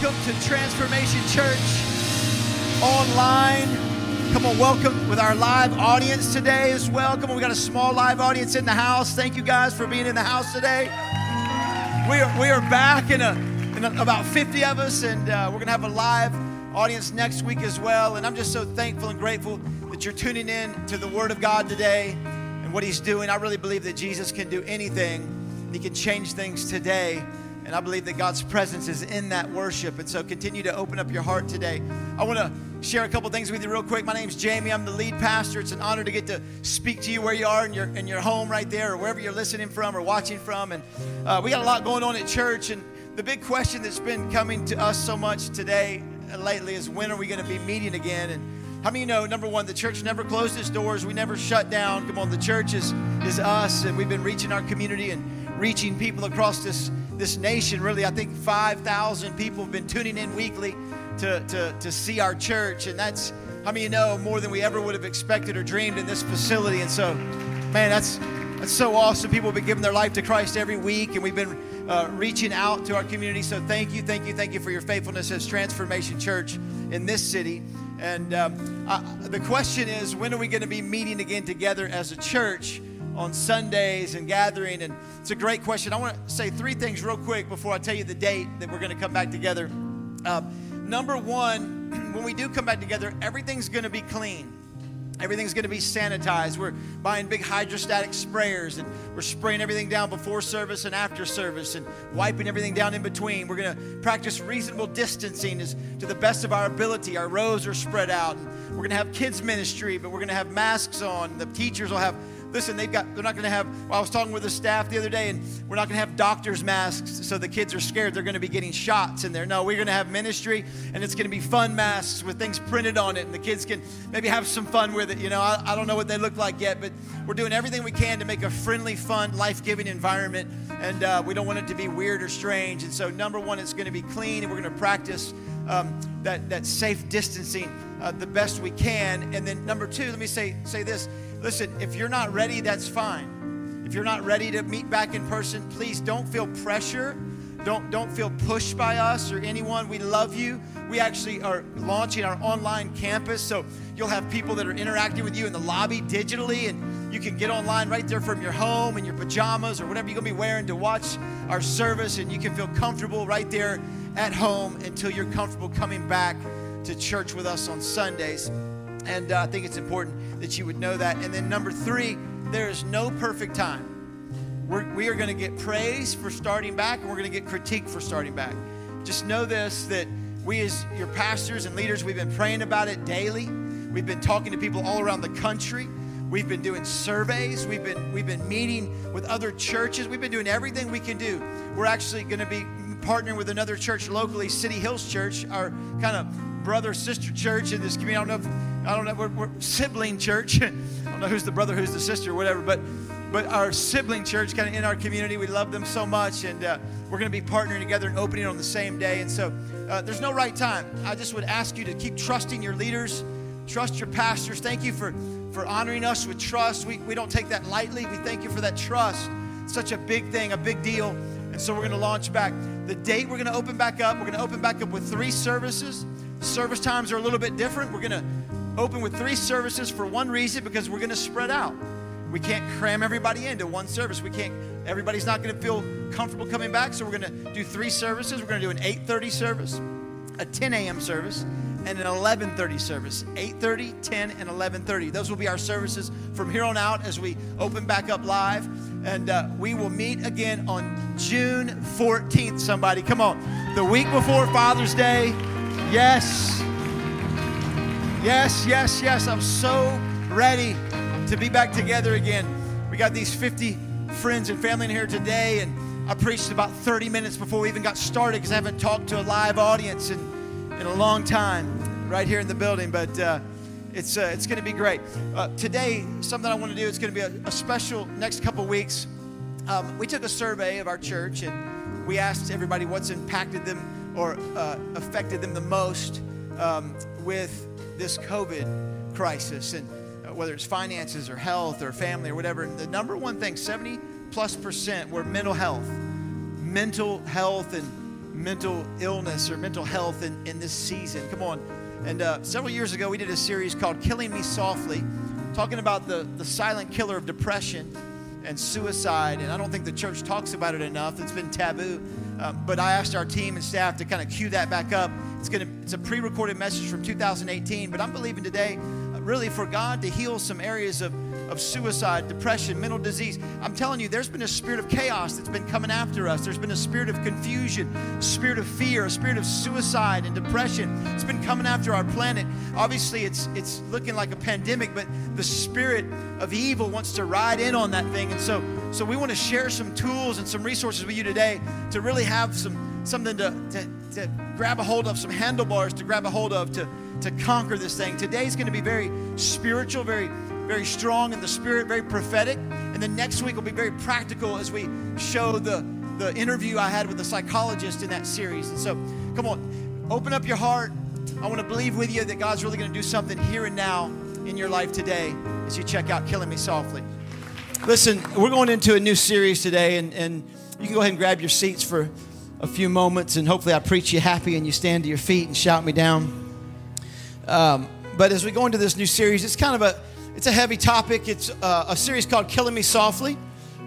welcome to Transformation Church online. Come on, welcome with our live audience today as well. Come on, we got a small live audience in the house. Thank you guys for being in the house today. We are, we are back in, a, in a, about 50 of us, and uh, we're going to have a live audience next week as well. And I'm just so thankful and grateful that you're tuning in to the Word of God today and what He's doing. I really believe that Jesus can do anything, He can change things today. And I believe that God's presence is in that worship. And so continue to open up your heart today. I want to share a couple things with you real quick. My name's Jamie. I'm the lead pastor. It's an honor to get to speak to you where you are in your in your home right there, or wherever you're listening from or watching from. And uh, we got a lot going on at church. And the big question that's been coming to us so much today uh, lately is when are we going to be meeting again? And how many you know, number one, the church never closed its doors. We never shut down. Come on, the church is, is us, and we've been reaching our community and reaching people across this this nation. Really, I think 5,000 people have been tuning in weekly to, to, to see our church. And that's, how many you know, more than we ever would have expected or dreamed in this facility. And so, man, that's, that's so awesome. People have been giving their life to Christ every week, and we've been uh, reaching out to our community. So thank you, thank you, thank you for your faithfulness as Transformation Church in this city. And um, I, the question is, when are we going to be meeting again together as a church? On Sundays and gathering? And it's a great question. I want to say three things real quick before I tell you the date that we're going to come back together. Uh, number one, when we do come back together, everything's going to be clean. Everything's going to be sanitized. We're buying big hydrostatic sprayers and we're spraying everything down before service and after service and wiping everything down in between. We're going to practice reasonable distancing as to the best of our ability. Our rows are spread out. And we're going to have kids ministry, but we're going to have masks on. The teachers will have listen, they've got, they're not going to have, well, I was talking with the staff the other day, and we're not going to have doctor's masks so the kids are scared they're going to be getting shots in there. No, we're going to have ministry, and it's going to be fun masks with things printed on it, and the kids can maybe have some fun with it. You know, I, I don't know what they look like yet, but we're doing everything we can to make a friendly, fun, life giving environment, and uh, we don't want it to be weird or strange. And so, number one, it's going to be clean, and we're going to practice um, that, that safe distancing uh, the best we can. And then, number two, let me say, say this Listen, if you're not ready, that's fine. If you're not ready to meet back in person, please don't feel pressure. Don't, don't feel pushed by us or anyone. We love you. We actually are launching our online campus, so you'll have people that are interacting with you in the lobby digitally, and you can get online right there from your home in your pajamas or whatever you're gonna be wearing to watch our service, and you can feel comfortable right there at home until you're comfortable coming back to church with us on Sundays. And uh, I think it's important that you would know that. And then, number three, there is no perfect time. We're, we are going to get praise for starting back, and we're going to get critique for starting back. Just know this that we, as your pastors and leaders, we've been praying about it daily. We've been talking to people all around the country. We've been doing surveys. We've been we've been meeting with other churches. We've been doing everything we can do. We're actually going to be partnering with another church locally, City Hills Church, our kind of brother sister church in this community. I don't know if I don't know we're, we're sibling church. I don't know who's the brother, who's the sister, whatever. But but our sibling church, kind of in our community, we love them so much, and uh, we're going to be partnering together and opening on the same day. And so uh, there's no right time. I just would ask you to keep trusting your leaders, trust your pastors. Thank you for for honoring us with trust. We we don't take that lightly. We thank you for that trust. It's such a big thing, a big deal. And so we're going to launch back. The date we're going to open back up, we're going to open back up with three services. Service times are a little bit different. We're going to open with three services for one reason because we're going to spread out. We can't cram everybody into one service. We can't everybody's not going to feel comfortable coming back, so we're going to do three services. We're going to do an 8:30 service, a 10 a.m. service, and an 11:30 service. 8:30, 10, and 11:30. Those will be our services from here on out as we open back up live, and uh, we will meet again on June 14th. Somebody, come on, the week before Father's Day. Yes. Yes, yes, yes. I'm so ready to be back together again. We got these 50 friends and family in here today, and I preached about 30 minutes before we even got started because I haven't talked to a live audience in, in a long time right here in the building. But uh, it's, uh, it's going to be great. Uh, today, something I want to do, it's going to be a, a special next couple weeks. Um, we took a survey of our church and we asked everybody what's impacted them or uh, affected them the most um, with this COVID crisis, and uh, whether it's finances or health or family or whatever. The number one thing, 70 plus percent, were mental health. Mental health and mental illness or mental health in, in this season. Come on. And uh, several years ago, we did a series called Killing Me Softly, talking about the, the silent killer of depression and suicide. And I don't think the church talks about it enough. It's been taboo. Um, but I asked our team and staff to kind of cue that back up. It's gonna it's a pre-recorded message from 2018, but I'm believing today, uh, really, for God to heal some areas of of suicide, depression, mental disease. I'm telling you, there's been a spirit of chaos that's been coming after us. There's been a spirit of confusion, spirit of fear, a spirit of suicide and depression. It's been coming after our planet. Obviously, it's it's looking like a pandemic, but the spirit of evil wants to ride in on that thing. And so, so we want to share some tools and some resources with you today to really have some something to, to, to grab a hold of, some handlebars to grab a hold of to, to conquer this thing. Today's going to be very spiritual, very very strong in the spirit, very prophetic. And then next week will be very practical as we show the, the interview I had with the psychologist in that series. And so, come on, open up your heart. I want to believe with you that God's really going to do something here and now in your life today as you check out Killing Me Softly. Listen, we're going into a new series today, and, and you can go ahead and grab your seats for a few moments, and hopefully, I preach you happy and you stand to your feet and shout me down. Um, but as we go into this new series, it's kind of a it's a heavy topic. It's uh, a series called Killing Me Softly.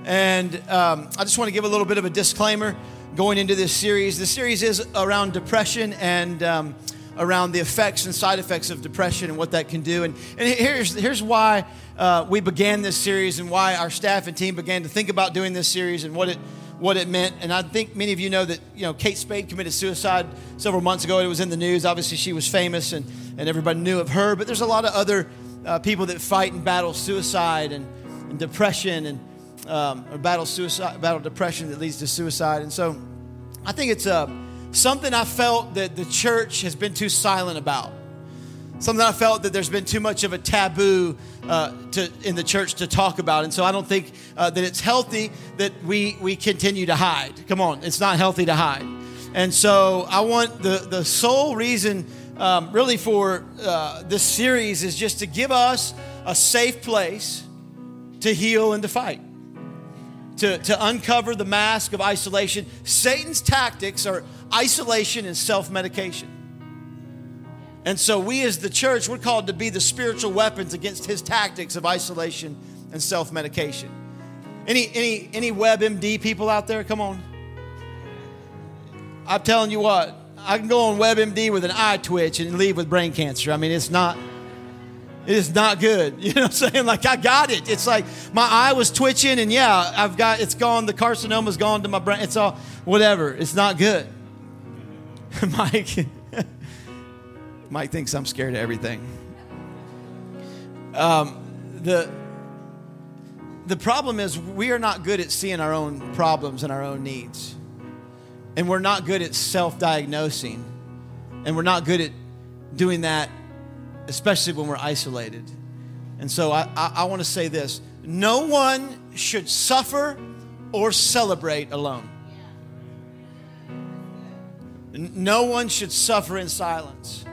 And um, I just want to give a little bit of a disclaimer going into this series. The series is around depression and um, around the effects and side effects of depression and what that can do. And, and here's, here's why uh, we began this series and why our staff and team began to think about doing this series and what it what it meant. And I think many of you know that, you know, Kate Spade committed suicide several months ago. It was in the news. Obviously, she was famous and, and everybody knew of her. But there's a lot of other uh, people that fight and battle suicide and, and depression and um, or battle suicide, battle depression that leads to suicide. And so, I think it's uh, something I felt that the church has been too silent about. Something I felt that there's been too much of a taboo uh, to, in the church to talk about, and so I don't think uh, that it's healthy that we we continue to hide. Come on, it's not healthy to hide. And so I want the the sole reason um, really for uh, this series is just to give us a safe place to heal and to fight, to, to uncover the mask of isolation. Satan's tactics are isolation and self medication. And so, we as the church, we're called to be the spiritual weapons against his tactics of isolation and self medication. Any, any, any WebMD people out there? Come on. I'm telling you what, I can go on WebMD with an eye twitch and leave with brain cancer. I mean, it's not. It is not good. You know what I'm saying? Like I got it. It's like my eye was twitching, and yeah, I've got it's gone. The carcinoma's gone to my brain. It's all whatever. It's not good. Mike, Mike thinks I'm scared of everything. Um, the the problem is we are not good at seeing our own problems and our own needs. And we're not good at self diagnosing. And we're not good at doing that, especially when we're isolated. And so I, I, I want to say this no one should suffer or celebrate alone. No one should suffer in silence.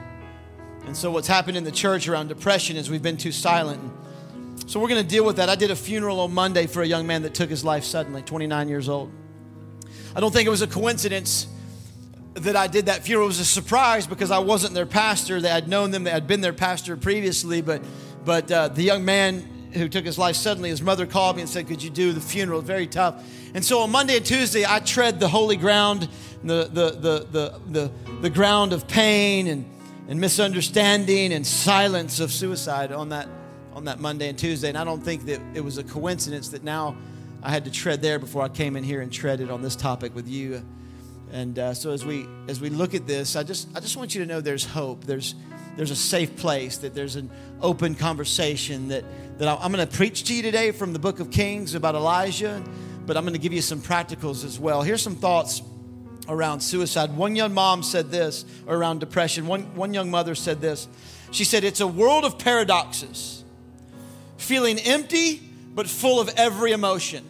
And so, what's happened in the church around depression is we've been too silent. So, we're going to deal with that. I did a funeral on Monday for a young man that took his life suddenly, 29 years old. I don't think it was a coincidence that I did that funeral. Was a surprise because I wasn't their pastor. They had known them. They had been their pastor previously, but but uh, the young man who took his life suddenly, his mother called me and said, "Could you do the funeral?" Very tough. And so on Monday and Tuesday, I tread the holy ground, the the the the the, the ground of pain and and misunderstanding and silence of suicide on that on that Monday and Tuesday. And I don't think that it was a coincidence that now I had to tread there before I came in here and treaded on this topic with you. And uh, so as we as we look at this, I just I just want you to know there's hope. There's there's a safe place. That there's an open conversation. That that I'm going to preach to you today from the Book of Kings about Elijah, but I'm going to give you some practicals as well. Here's some thoughts around suicide. One young mom said this around depression. One one young mother said this. She said it's a world of paradoxes, feeling empty but full of every emotion.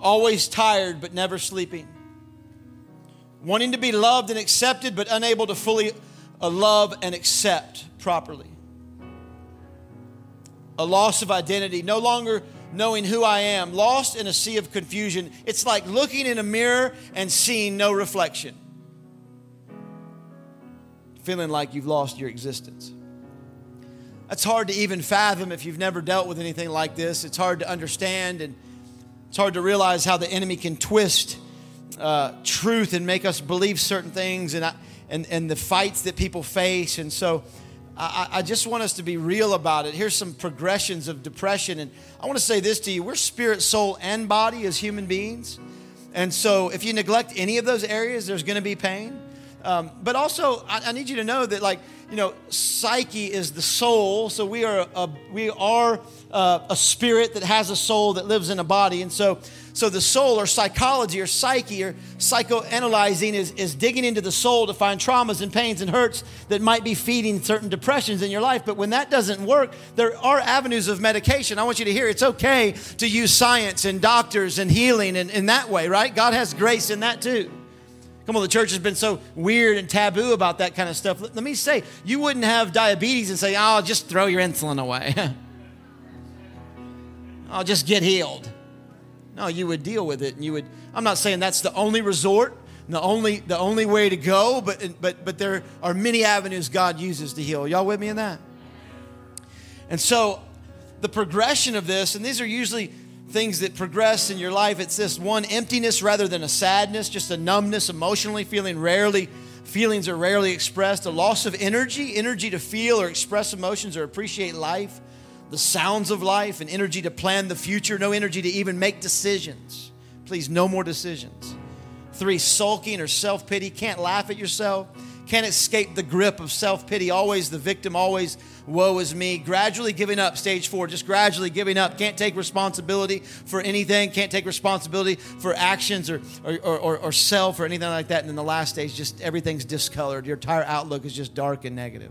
Always tired, but never sleeping. Wanting to be loved and accepted, but unable to fully uh, love and accept properly. a loss of identity, no longer knowing who I am, lost in a sea of confusion. It's like looking in a mirror and seeing no reflection, feeling like you've lost your existence. That's hard to even fathom if you've never dealt with anything like this. It's hard to understand, and it's hard to realize how the enemy can twist uh, truth and make us believe certain things, and, I, and and the fights that people face. And so, I, I just want us to be real about it. Here's some progressions of depression, and I want to say this to you: we're spirit, soul, and body as human beings. And so, if you neglect any of those areas, there's going to be pain. Um, but also, I, I, need you to know that, like, you know, psyche is the soul. So we are a, we are a, uh, a spirit that has a soul that lives in a body. And so, so the soul or psychology or psyche or psychoanalyzing is, is digging into the soul to find traumas and pains and hurts that might be feeding certain depressions in your life. But when that doesn't work, there are avenues of medication. I want you to hear it's okay to use science and doctors and healing in, in that way, right? God has grace in that too. Come on, the church has been so weird and taboo about that kind of stuff. Let, let me say, you wouldn't have diabetes and say, oh, just throw your insulin away. I'll just get healed. No, you would deal with it and you would, I'm not saying that's the only resort, the only, the only way to go, but, but, but there are many avenues God uses to heal. Y'all with me in that? And so the progression of this, and these are usually things that progress in your life. It's this one emptiness rather than a sadness, just a numbness, emotionally feeling rarely, feelings are rarely expressed, a loss of energy, energy to feel or express emotions or appreciate life, the sounds of life, and energy to plan the future, no energy to even make decisions. Please, no more decisions. Three, sulking or self pity, can't laugh at yourself, can't escape the grip of self pity, always the victim, always woe is me. Gradually giving up, stage four, just gradually giving up. Can't take responsibility for anything, can't take responsibility for actions or, or, or, or self or anything like that. And then the last stage, just everything's discolored. Your entire outlook is just dark and negative.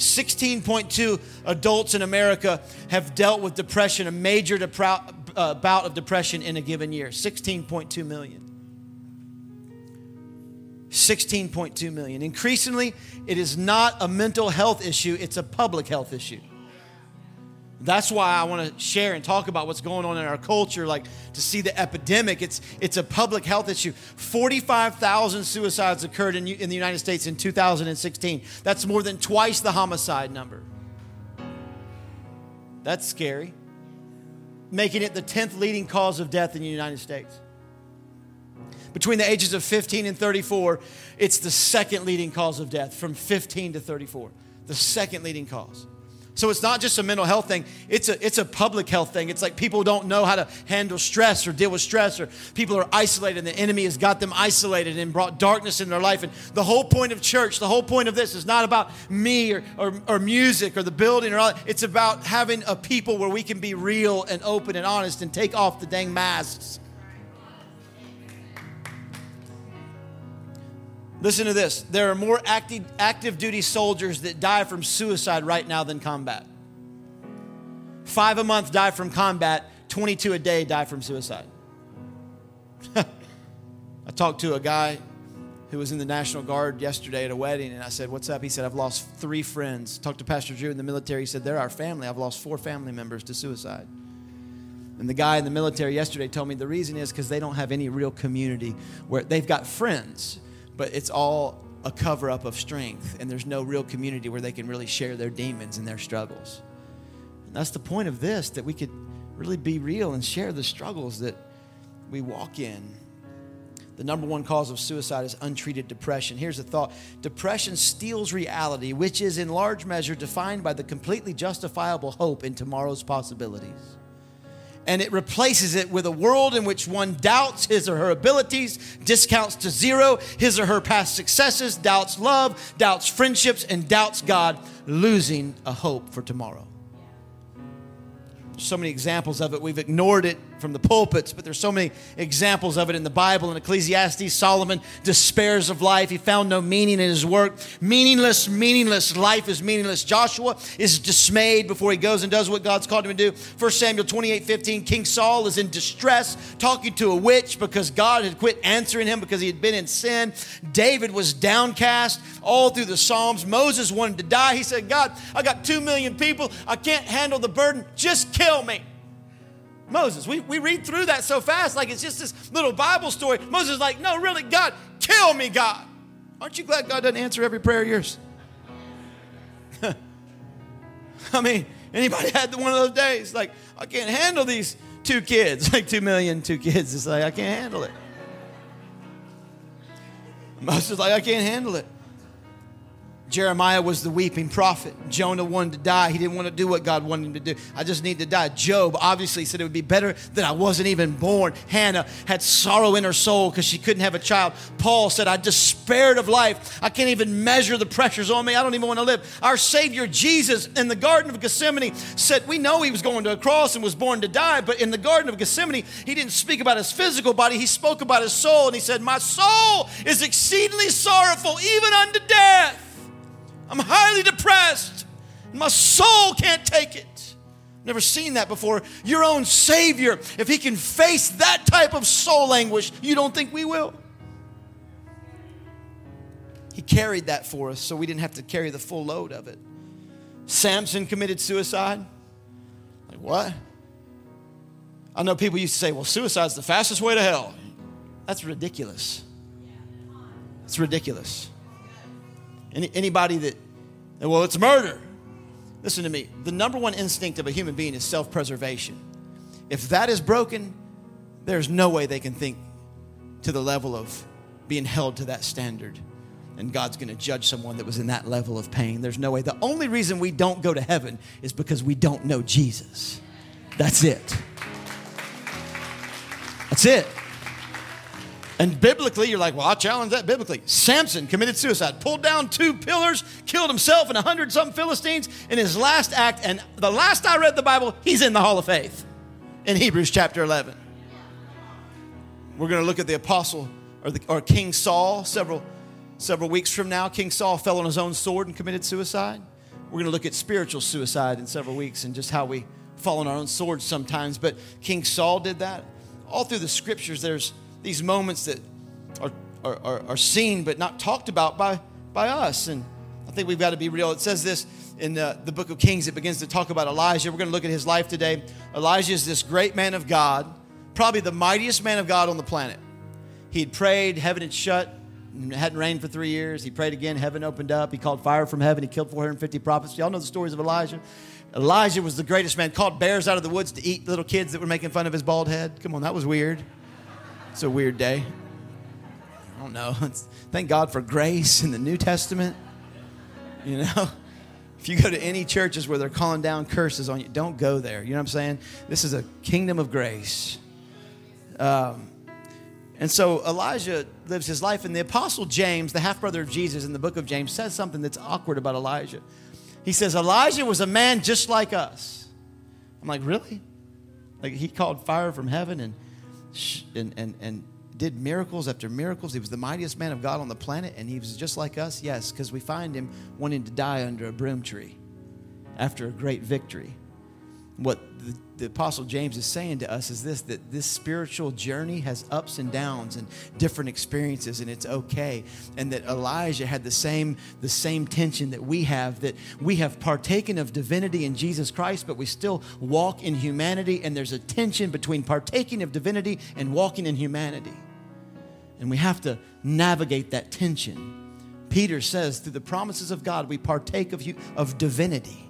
16.2 adults in America have dealt with depression, a major depra- uh, bout of depression in a given year. 16.2 million. 16.2 million. Increasingly, it is not a mental health issue, it's a public health issue. That's why I want to share and talk about what's going on in our culture, like to see the epidemic. It's, it's a public health issue. 45,000 suicides occurred in, in the United States in 2016. That's more than twice the homicide number. That's scary. Making it the 10th leading cause of death in the United States between the ages of 15 and 34, it's the second leading cause of death from 15 to 34. The second leading cause. So it's not just a mental health thing, it's a, it's a public health thing. It's like people don't know how to handle stress or deal with stress, or people are isolated, and the enemy has got them isolated and brought darkness in their life. And the whole point of church, the whole point of this is not about me or, or, or music or the building or all that. It's about having a people where we can be real and open and honest and take off the dang masks Listen to this. There are more active, active duty soldiers that die from suicide right now than combat. Five a month die from combat, 22 a day die from suicide. I talked to a guy who was in the National Guard yesterday at a wedding, and I said, What's up? He said, I've lost three friends. Talked to Pastor Drew in the military. He said, They're our family. I've lost four family members to suicide. And the guy in the military yesterday told me the reason is because they don't have any real community where they've got friends but it's all a cover up of strength, and there's no real community where they can really share their demons and their struggles. And that's the point of this that we could really be real and share the struggles that we walk in. The number one cause of suicide is untreated depression. Here's a thought depression steals reality, which is in large measure defined by the completely justifiable hope in tomorrow's possibilities and it replaces it with a world in which one doubts his or her abilities, discounts to zero his or her past successes, doubts love, doubts friendships, and doubts God, losing a hope for tomorrow. So many examples of it. We've ignored it from the pulpits, but there's so many examples of it in the Bible. In Ecclesiastes, Solomon despairs of life. He found no meaning in his work. Meaningless, meaningless. Life is meaningless. Joshua is dismayed before he goes and does what God's called him to do. 1 Samuel 28 15, King Saul is in distress, talking to a witch because God had quit answering him because he had been in sin. David was downcast all through the Psalms. Moses wanted to die. He said, God, I got two million people. I can't handle the burden. Just kill me. Moses. We, we read through that so fast, like it's just this little Bible story. Moses is like, no, really, God, kill me, God. Aren't you glad God doesn't answer every prayer of yours? I mean, anybody had one of those days? Like, I can't handle these two kids, like two million, two kids. It's like, I can't handle it. Moses is like, I can't handle it. Jeremiah was the weeping prophet. Jonah wanted to die. He didn't want to do what God wanted him to do. I just need to die. Job obviously said it would be better that I wasn't even born. Hannah had sorrow in her soul because she couldn't have a child. Paul said, I despaired of life. I can't even measure the pressures on me. I don't even want to live. Our Savior Jesus in the Garden of Gethsemane said, We know he was going to a cross and was born to die, but in the Garden of Gethsemane, he didn't speak about his physical body. He spoke about his soul, and he said, My soul is exceedingly sorrowful, even unto death. I'm highly depressed. My soul can't take it. Never seen that before. Your own Savior, if He can face that type of soul anguish, you don't think we will? He carried that for us so we didn't have to carry the full load of it. Samson committed suicide. Like, what? I know people used to say, well, suicide's the fastest way to hell. That's ridiculous. It's ridiculous. Any, anybody that, well, it's murder. Listen to me. The number one instinct of a human being is self preservation. If that is broken, there's no way they can think to the level of being held to that standard. And God's going to judge someone that was in that level of pain. There's no way. The only reason we don't go to heaven is because we don't know Jesus. That's it. That's it. And biblically, you're like, well, I'll challenge that biblically. Samson committed suicide, pulled down two pillars, killed himself and a hundred something Philistines in his last act. And the last I read the Bible, he's in the Hall of Faith in Hebrews chapter 11. We're going to look at the apostle or, the, or King Saul several, several weeks from now. King Saul fell on his own sword and committed suicide. We're going to look at spiritual suicide in several weeks and just how we fall on our own swords sometimes. But King Saul did that. All through the scriptures, there's these moments that are, are, are, seen but not talked about by, by us. And I think we've got to be real. It says this in the, the book of Kings, it begins to talk about Elijah. We're going to look at his life today. Elijah is this great man of God, probably the mightiest man of God on the planet. He'd prayed, heaven had shut, and it hadn't rained for three years. He prayed again, heaven opened up. He called fire from heaven. He killed 450 prophets. Y'all know the stories of Elijah. Elijah was the greatest man, called bears out of the woods to eat little kids that were making fun of his bald head. Come on, that was weird. It's a weird day. I don't know. It's, thank God for grace in the New Testament. You know, if you go to any churches where they're calling down curses on you, don't go there. You know what I'm saying? This is a kingdom of grace. Um, and so Elijah lives his life, and the apostle James, the half brother of Jesus in the book of James, says something that's awkward about Elijah. He says, Elijah was a man just like us. I'm like, really? Like he called fire from heaven and and, and, and did miracles after miracles. He was the mightiest man of God on the planet, and he was just like us, yes, because we find him wanting to die under a broom tree after a great victory. What the, the Apostle James is saying to us is this that this spiritual journey has ups and downs and different experiences, and it's okay. And that Elijah had the same, the same tension that we have, that we have partaken of divinity in Jesus Christ, but we still walk in humanity, and there's a tension between partaking of divinity and walking in humanity. And we have to navigate that tension. Peter says, through the promises of God, we partake of, of divinity,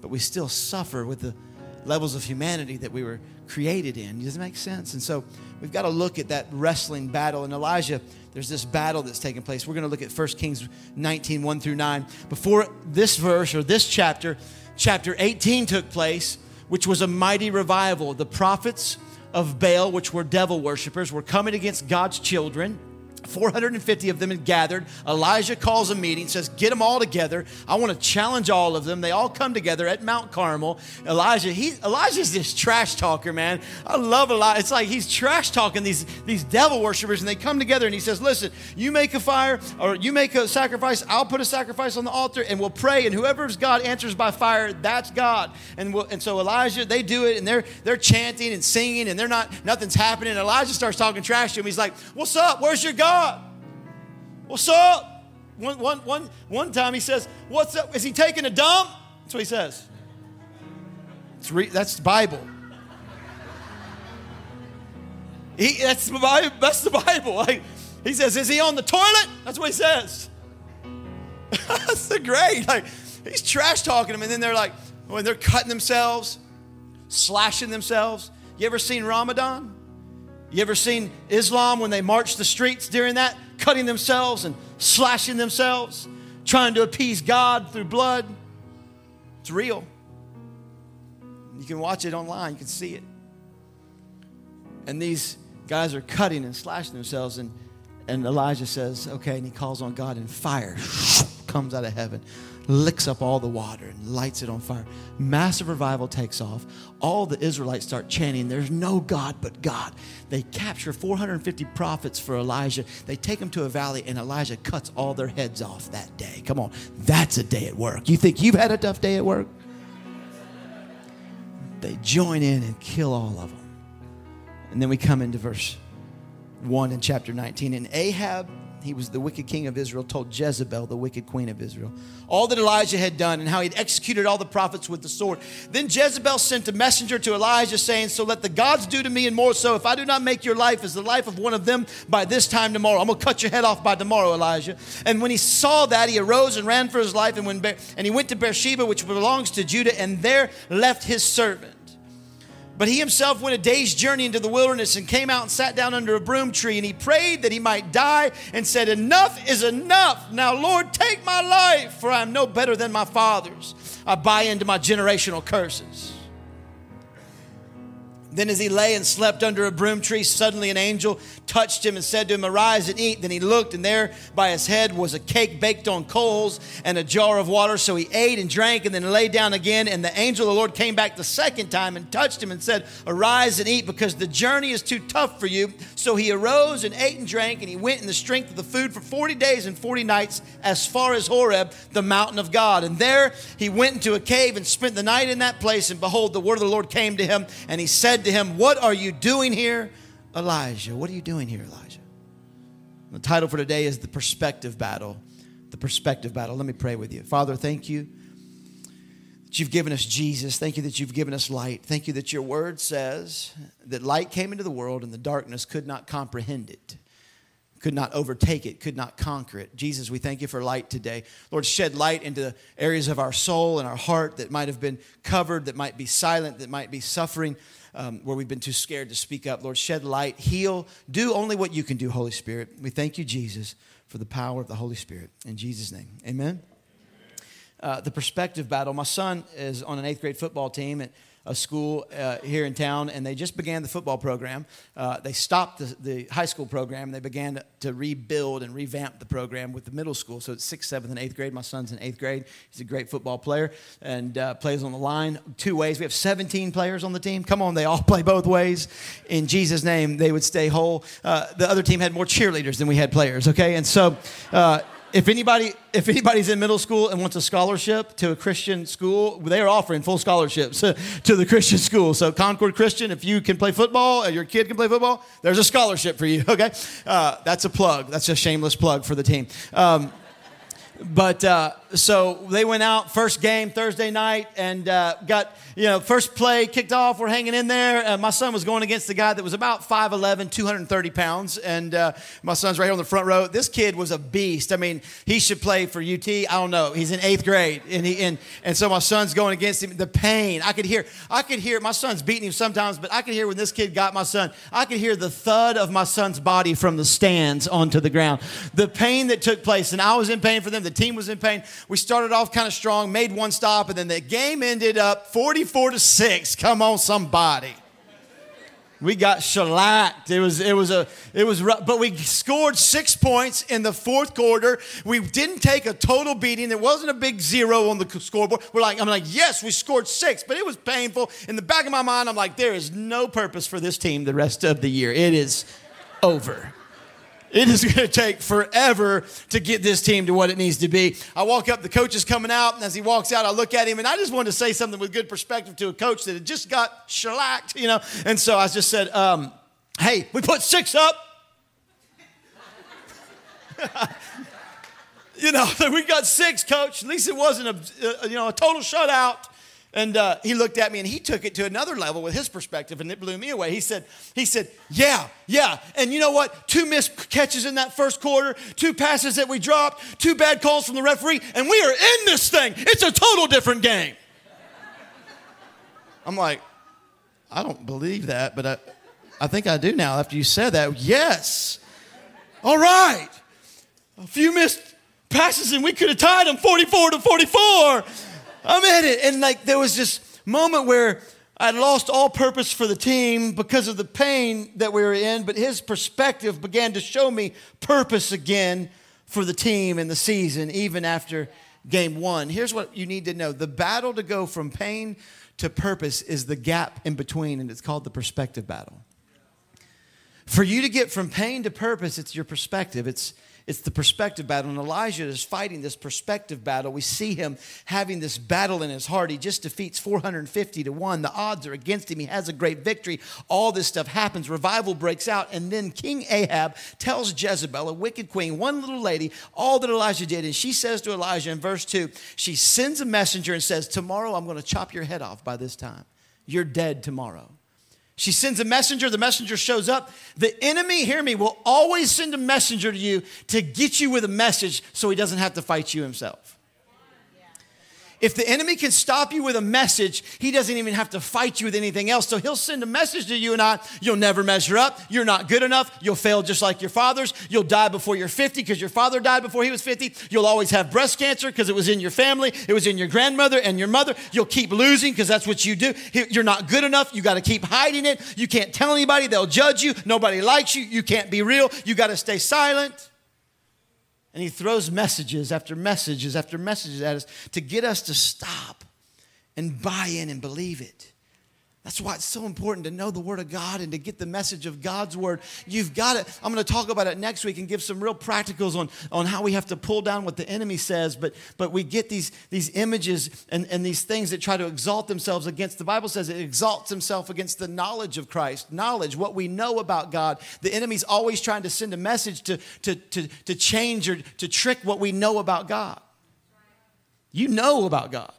but we still suffer with the levels of humanity that we were created in. Does it make sense? And so we've got to look at that wrestling battle. And Elijah, there's this battle that's taking place. We're going to look at 1 Kings 19, 1 through 9. Before this verse or this chapter, chapter 18 took place, which was a mighty revival. The prophets of Baal, which were devil worshippers, were coming against God's children. 450 of them had gathered. Elijah calls a meeting, says, Get them all together. I want to challenge all of them. They all come together at Mount Carmel. Elijah, he, Elijah's this trash talker, man. I love Elijah. It's like he's trash talking these, these devil worshippers, and they come together and he says, Listen, you make a fire or you make a sacrifice, I'll put a sacrifice on the altar and we'll pray, and whoever's God answers by fire, that's God. And, we'll, and so Elijah, they do it, and they're, they're chanting and singing, and they're not, nothing's happening. Elijah starts talking trash to him. He's like, What's up? Where's your God? What's up? One, one, one, one time he says, What's up? Is he taking a dump? That's what he says. Re- that's the Bible. He, that's, the Bible that's the Bible. He says, Is he on the toilet? That's what he says. that's the great. Like, he's trash talking them, and then they're like, when they're cutting themselves, slashing themselves. You ever seen Ramadan? You ever seen Islam when they march the streets during that, cutting themselves and slashing themselves, trying to appease God through blood? It's real. You can watch it online, you can see it. And these guys are cutting and slashing themselves, and, and Elijah says, Okay, and he calls on God, and fire comes out of heaven licks up all the water and lights it on fire. Massive revival takes off. All the Israelites start chanting, There's no God but God. They capture 450 prophets for Elijah. They take them to a valley, and Elijah cuts all their heads off that day. Come on, that's a day at work. You think you've had a tough day at work? They join in and kill all of them. And then we come into verse 1 in chapter 19. And Ahab he was the wicked king of Israel, told Jezebel, the wicked queen of Israel, all that Elijah had done and how he'd executed all the prophets with the sword. Then Jezebel sent a messenger to Elijah saying, So let the gods do to me and more so, if I do not make your life as the life of one of them by this time tomorrow. I'm going to cut your head off by tomorrow, Elijah. And when he saw that, he arose and ran for his life and, when, and he went to Beersheba, which belongs to Judah, and there left his servant. But he himself went a day's journey into the wilderness and came out and sat down under a broom tree. And he prayed that he might die and said, Enough is enough. Now, Lord, take my life, for I am no better than my fathers. I buy into my generational curses. Then, as he lay and slept under a broom tree, suddenly an angel touched him and said to him, Arise and eat. Then he looked, and there by his head was a cake baked on coals and a jar of water. So he ate and drank and then lay down again. And the angel of the Lord came back the second time and touched him and said, Arise and eat, because the journey is too tough for you. So he arose and ate and drank, and he went in the strength of the food for 40 days and 40 nights as far as Horeb, the mountain of God. And there he went into a cave and spent the night in that place. And behold, the word of the Lord came to him, and he said to him, What are you doing here? Elijah. What are you doing here, Elijah? The title for today is The Perspective Battle. The Perspective Battle. Let me pray with you. Father, thank you that you've given us Jesus. Thank you that you've given us light. Thank you that your word says that light came into the world and the darkness could not comprehend it could not overtake it, could not conquer it. Jesus, we thank you for light today. Lord, shed light into the areas of our soul and our heart that might have been covered, that might be silent, that might be suffering um, where we've been too scared to speak up. Lord, shed light, heal, do only what you can do, Holy Spirit. We thank you, Jesus, for the power of the Holy Spirit. In Jesus' name, amen. Uh, the perspective battle. My son is on an eighth grade football team. And a school uh, here in town, and they just began the football program. Uh, they stopped the, the, high school program. And they began to, to, rebuild and revamp the program with the middle school. So it's sixth, seventh, and eighth grade. My son's in eighth grade. He's a great football player and uh, plays on the line two ways. We have 17 players on the team. Come on, they all play both ways. In Jesus' name, they would stay whole. Uh, the other team had more cheerleaders than we had players. Okay, and so uh, if anybody if anybody's in middle school and wants a scholarship to a Christian school, they are offering full scholarships to the Christian school. So Concord Christian, if you can play football, your kid can play football, there's a scholarship for you. Okay, uh, that's a plug. That's a shameless plug for the team. Um, but uh, so they went out first game Thursday night and uh, got you know first play kicked off. We're hanging in there. Uh, my son was going against the guy that was about 5'11", 230 pounds, and uh, my son's right here on the front row. This kid was a beast. I mean, he should play for UT. I don't know. He's in eighth grade, and he and and so my son's going against him. The pain I could hear. I could hear my son's beating him sometimes, but I could hear when this kid got my son. I could hear the thud of my son's body from the stands onto the ground. The pain that took place, and I was in pain for them. The team was in pain. We started off kind of strong, made one stop, and then the game ended up 44 to 6. Come on, somebody. We got shellacked. It was, it was a, it was rough. But we scored six points in the fourth quarter. We didn't take a total beating. There wasn't a big zero on the scoreboard. We're like, I'm like, yes, we scored six, but it was painful. In the back of my mind, I'm like, there is no purpose for this team the rest of the year. It is over. It is going to take forever to get this team to what it needs to be. I walk up, the coach is coming out, and as he walks out, I look at him, and I just wanted to say something with good perspective to a coach that had just got shellacked, you know. And so I just said, um, "Hey, we put six up." you know, we got six, coach. At least it wasn't a, you know a total shutout. And uh, he looked at me and he took it to another level with his perspective, and it blew me away. He said, he said, yeah, yeah. And you know what? Two missed catches in that first quarter, two passes that we dropped, two bad calls from the referee, and we are in this thing. It's a total different game. I'm like, I don't believe that, but I, I think I do now after you said that. Yes. All right. A few missed passes and we could have tied them 44 to 44. I'm in it. And like there was this moment where I'd lost all purpose for the team because of the pain that we were in, but his perspective began to show me purpose again for the team and the season, even after game one. Here's what you need to know the battle to go from pain to purpose is the gap in between, and it's called the perspective battle. For you to get from pain to purpose, it's your perspective. It's it's the perspective battle. And Elijah is fighting this perspective battle. We see him having this battle in his heart. He just defeats 450 to 1. The odds are against him. He has a great victory. All this stuff happens. Revival breaks out. And then King Ahab tells Jezebel, a wicked queen, one little lady, all that Elijah did. And she says to Elijah in verse 2, she sends a messenger and says, Tomorrow I'm going to chop your head off by this time. You're dead tomorrow. She sends a messenger, the messenger shows up. The enemy, hear me, will always send a messenger to you to get you with a message so he doesn't have to fight you himself. If the enemy can stop you with a message, he doesn't even have to fight you with anything else. So he'll send a message to you and I. You'll never measure up. You're not good enough. You'll fail just like your fathers. You'll die before you're 50 because your father died before he was 50. You'll always have breast cancer because it was in your family. It was in your grandmother and your mother. You'll keep losing because that's what you do. You're not good enough. You got to keep hiding it. You can't tell anybody. They'll judge you. Nobody likes you. You can't be real. You got to stay silent. And he throws messages after messages after messages at us to get us to stop and buy in and believe it. That's why it's so important to know the Word of God and to get the message of God's Word. You've got it. I'm going to talk about it next week and give some real practicals on, on how we have to pull down what the enemy says. But, but we get these, these images and, and these things that try to exalt themselves against. The Bible says it exalts himself against the knowledge of Christ, knowledge, what we know about God. The enemy's always trying to send a message to, to, to, to change or to trick what we know about God. You know about God,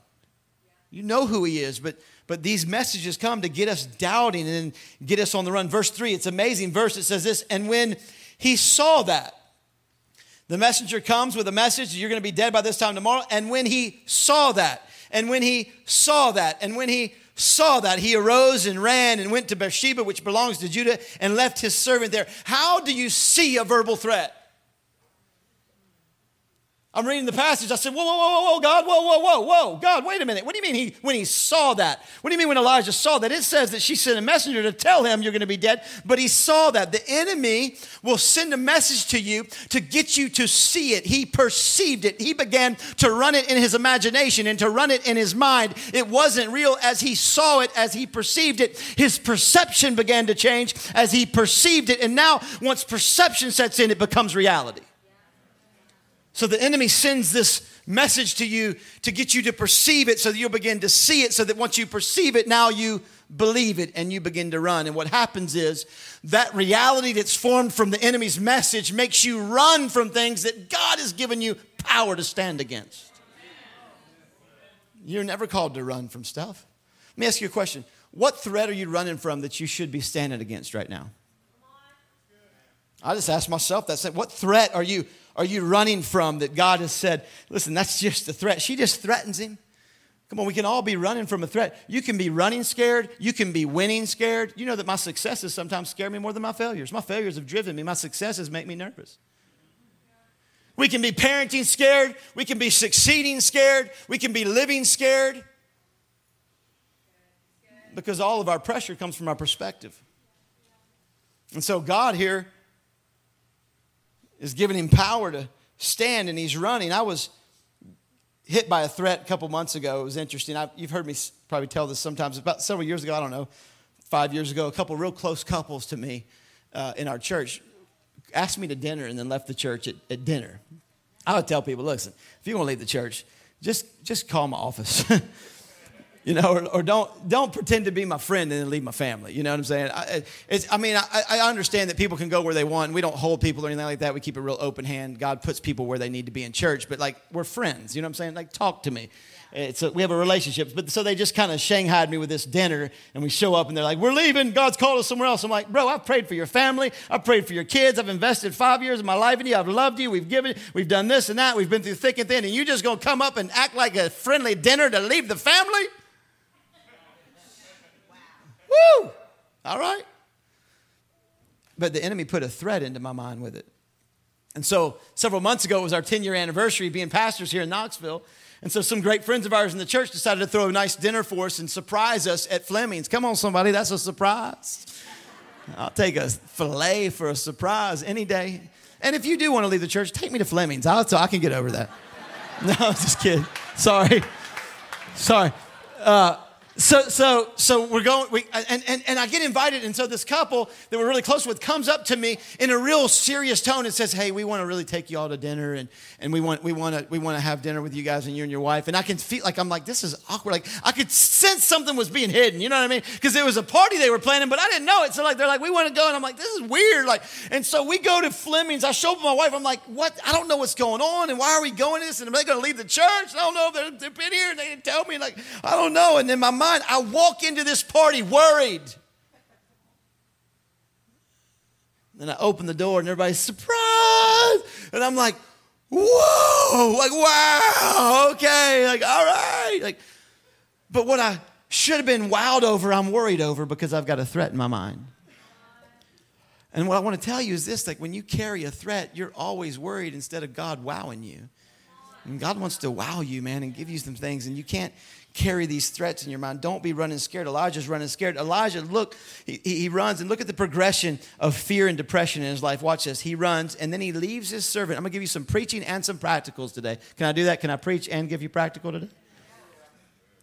you know who He is, but but these messages come to get us doubting and get us on the run. Verse 3, it's amazing verse. It says this, and when he saw that, the messenger comes with a message, you're going to be dead by this time tomorrow. And when he saw that, and when he saw that, and when he saw that, he arose and ran and went to Beersheba, which belongs to Judah, and left his servant there. How do you see a verbal threat? I'm reading the passage. I said, whoa, whoa, whoa, whoa, God, whoa, whoa, whoa, whoa, God, wait a minute. What do you mean he, when he saw that? What do you mean when Elijah saw that? It says that she sent a messenger to tell him you're going to be dead, but he saw that. The enemy will send a message to you to get you to see it. He perceived it. He began to run it in his imagination and to run it in his mind. It wasn't real as he saw it, as he perceived it. His perception began to change as he perceived it. And now, once perception sets in, it becomes reality. So the enemy sends this message to you to get you to perceive it so that you'll begin to see it, so that once you perceive it, now you believe it and you begin to run. And what happens is that reality that's formed from the enemy's message makes you run from things that God has given you power to stand against. You're never called to run from stuff. Let me ask you a question. What threat are you running from that you should be standing against right now? I just ask myself that. What threat are you are you running from that God has said, listen, that's just a threat? She just threatens him. Come on, we can all be running from a threat. You can be running scared. You can be winning scared. You know that my successes sometimes scare me more than my failures. My failures have driven me, my successes make me nervous. We can be parenting scared. We can be succeeding scared. We can be living scared. Because all of our pressure comes from our perspective. And so God here is giving him power to stand and he's running. I was hit by a threat a couple months ago. It was interesting. I, you've heard me probably tell this sometimes. About several years ago, I don't know, five years ago, a couple real close couples to me uh, in our church asked me to dinner and then left the church at, at dinner. I would tell people, listen, if you want to leave the church, just, just call my office. you know, or, or, don't don't pretend to be my friend and then leave my family. You know what I'm saying? I, I mean, I, I, understand that people can go where they want. We don't hold people or anything like that. We keep a real open hand. God puts people where they need to be in church, but like we're friends. You know what I'm saying? Like talk to me. It's a, we have a relationship. But so they just kind of shanghaied me with this dinner, and we show up and they're like, "We're leaving. God's called us somewhere else." I'm like, "Bro, I've prayed for your family. I've prayed for your kids. I've invested five years of my life in you. I've loved you. We've given. We've done this and that. We've been through thick and thin, and you just gonna come up and act like a friendly dinner to leave the family?" Woo! All right. But the enemy put a threat into my mind with it. And so several months ago, it was our 10 year anniversary being pastors here in Knoxville. And so some great friends of ours in the church decided to throw a nice dinner for us and surprise us at Fleming's. Come on, somebody, that's a surprise. I'll take a filet for a surprise any day. And if you do want to leave the church, take me to Fleming's. I'll, I can get over that. No, I'm just kidding. Sorry. Sorry. Uh, so so so we're going we, and, and, and i get invited and so this couple that we're really close with comes up to me in a real serious tone and says hey we want to really take you all to dinner and, and we want we want to we want to have dinner with you guys and you and your wife. And i can feel like i'm like this is awkward. Like i could sense something was being hidden you know what i mean? Because it was a party they were planning but i didn't know it. So like they're like we want to go and i'm like this is weird. Like and so we go to fleming's. I show up my wife. I'm like what? I don't know what's going on and why are we going to this? And are they going to leave the church? I don't know if they've been here and they didn't tell me like i don't know. And then my mind, I walk into this party worried. Then I open the door and everybody's surprised. And I'm like, whoa, like, wow, okay, like, all right. Like, but what I should have been wowed over, I'm worried over because I've got a threat in my mind. And what I want to tell you is this like, when you carry a threat, you're always worried instead of God wowing you. And God wants to wow you, man, and give you some things. And you can't carry these threats in your mind. Don't be running scared. Elijah's running scared. Elijah, look, he, he runs and look at the progression of fear and depression in his life. Watch this. He runs and then he leaves his servant. I'm going to give you some preaching and some practicals today. Can I do that? Can I preach and give you practical today?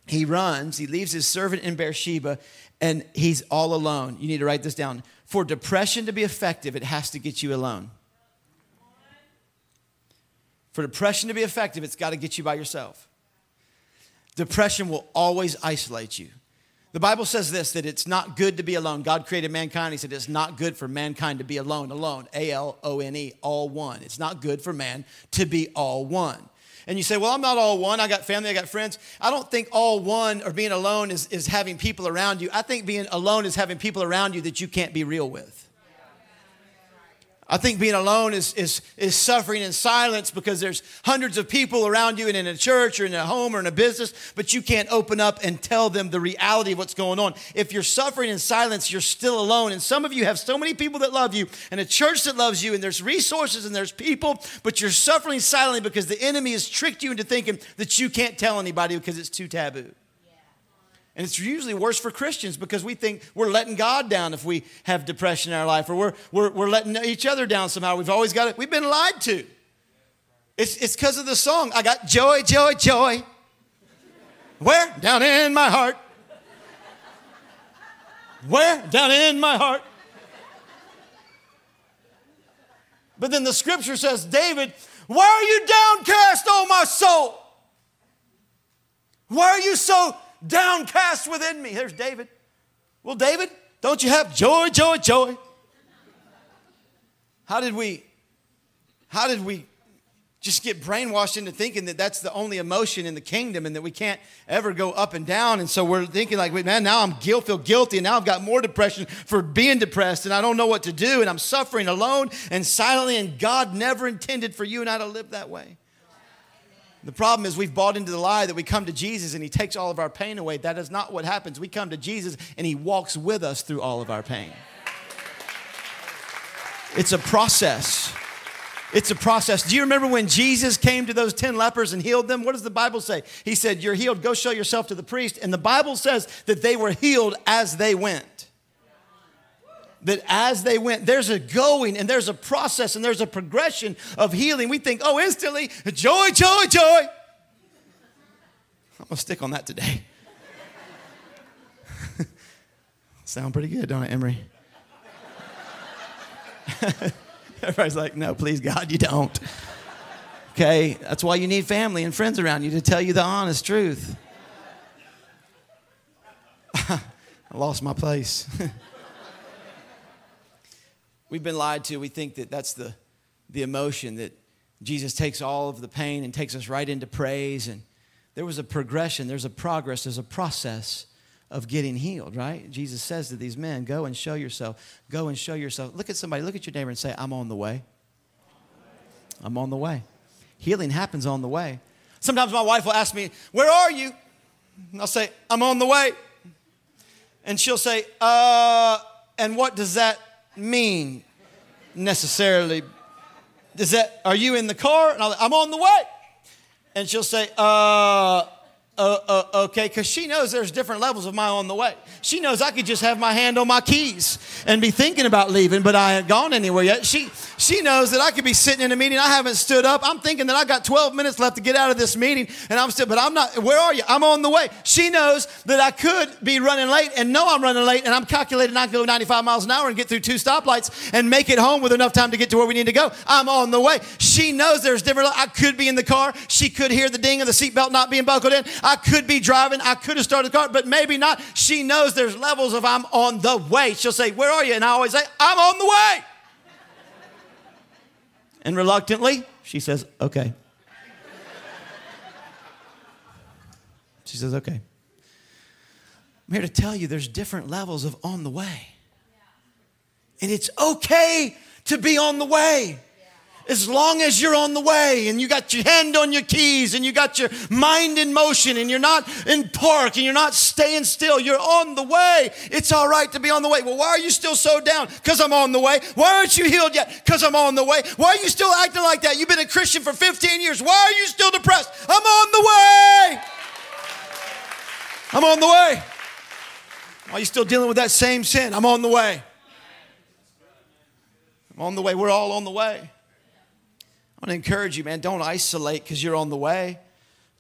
He runs, he leaves his servant in Beersheba, and he's all alone. You need to write this down. For depression to be effective, it has to get you alone. For depression to be effective, it's got to get you by yourself. Depression will always isolate you. The Bible says this that it's not good to be alone. God created mankind. He said it's not good for mankind to be alone. Alone, A L O N E, all one. It's not good for man to be all one. And you say, Well, I'm not all one. I got family, I got friends. I don't think all one or being alone is, is having people around you. I think being alone is having people around you that you can't be real with. I think being alone is, is, is suffering in silence because there's hundreds of people around you and in a church or in a home or in a business, but you can't open up and tell them the reality of what's going on. If you're suffering in silence, you're still alone. And some of you have so many people that love you and a church that loves you, and there's resources and there's people, but you're suffering silently because the enemy has tricked you into thinking that you can't tell anybody because it's too taboo. And it's usually worse for Christians because we think we're letting God down if we have depression in our life, or we're, we're, we're letting each other down somehow. We've always got it, we've been lied to. It's, it's because of the song. I got joy, joy, joy. Where? Down in my heart. Where? Down in my heart. But then the scripture says, David, why are you downcast, oh my soul? Why are you so downcast within me. There's David. Well, David, don't you have joy, joy, joy? How did we, how did we just get brainwashed into thinking that that's the only emotion in the kingdom and that we can't ever go up and down. And so we're thinking like, man, now I'm guilt, feel guilty, and now I've got more depression for being depressed, and I don't know what to do, and I'm suffering alone and silently, and God never intended for you and I to live that way. The problem is we've bought into the lie that we come to Jesus and he takes all of our pain away. That is not what happens. We come to Jesus and he walks with us through all of our pain. It's a process. It's a process. Do you remember when Jesus came to those 10 lepers and healed them? What does the Bible say? He said, You're healed. Go show yourself to the priest. And the Bible says that they were healed as they went. That as they went, there's a going and there's a process and there's a progression of healing. We think, oh, instantly, joy, joy, joy. I'm gonna stick on that today. Sound pretty good, don't it, Emery? Everybody's like, no, please, God, you don't. Okay, that's why you need family and friends around you to tell you the honest truth. I lost my place. We've been lied to. We think that that's the, the emotion that Jesus takes all of the pain and takes us right into praise. And there was a progression, there's a progress, there's a process of getting healed, right? Jesus says to these men, Go and show yourself. Go and show yourself. Look at somebody, look at your neighbor and say, I'm on the way. I'm on the way. Healing happens on the way. Sometimes my wife will ask me, Where are you? And I'll say, I'm on the way. And she'll say, Uh, and what does that mean necessarily? Does that, are you in the car? And i am on the way. And she'll say, Uh, uh, uh, okay, because she knows there's different levels of my on the way. She knows I could just have my hand on my keys and be thinking about leaving, but I haven't gone anywhere yet. She, she knows that I could be sitting in a meeting, I haven't stood up. I'm thinking that I got 12 minutes left to get out of this meeting, and I'm still, but I'm not, where are you? I'm on the way. She knows that I could be running late and know I'm running late, and I'm calculating I can go 95 miles an hour and get through two stoplights and make it home with enough time to get to where we need to go. I'm on the way. She knows there's different, I could be in the car. She could hear the ding of the seatbelt not being buckled in. Could be driving. I could have started the car, but maybe not. She knows there's levels of I'm on the way. She'll say, Where are you? And I always say, I'm on the way. And reluctantly, she says, Okay. She says, Okay. I'm here to tell you there's different levels of on the way. And it's okay to be on the way as long as you're on the way and you got your hand on your keys and you got your mind in motion and you're not in park and you're not staying still, you're on the way. It's all right to be on the way. Well, why are you still so down? Because I'm on the way. Why aren't you healed yet? Because I'm on the way. Why are you still acting like that? You've been a Christian for 15 years. Why are you still depressed? I'm on the way. I'm on the way. Why are you still dealing with that same sin? I'm on the way. I'm on the way. We're all on the way. I want to encourage you, man, don't isolate because you're on the way.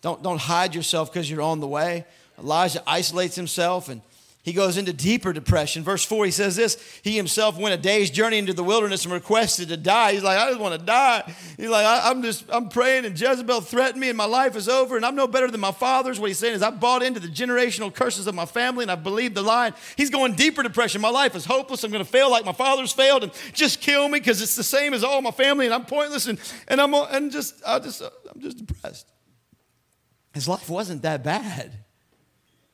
Don't, don't hide yourself because you're on the way. Elijah isolates himself and he goes into deeper depression. Verse 4, he says this He himself went a day's journey into the wilderness and requested to die. He's like, I just want to die. He's like, I, am just, I'm praying, and Jezebel threatened me, and my life is over, and I'm no better than my fathers. What he's saying is, I bought into the generational curses of my family, and I believed the lie. He's going deeper depression. My life is hopeless. I'm going to fail like my fathers failed, and just kill me because it's the same as all my family, and I'm pointless, and, and I'm and just, I just, I'm just depressed. His life wasn't that bad.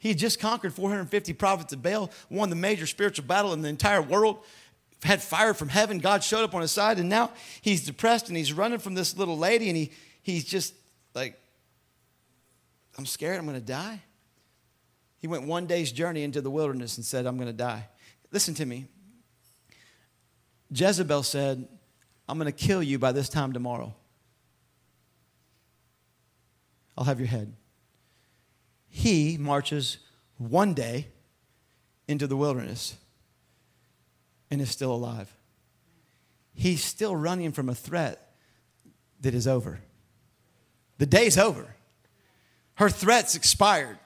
He had just conquered 450 prophets of Baal, won the major spiritual battle in the entire world, had fire from heaven. God showed up on his side, and now he's depressed and he's running from this little lady, and he, he's just like, I'm scared I'm going to die. He went one day's journey into the wilderness and said, I'm going to die. Listen to me. Jezebel said, I'm going to kill you by this time tomorrow. I'll have your head he marches one day into the wilderness and is still alive. He's still running from a threat that is over. The day's over. Her threat's expired.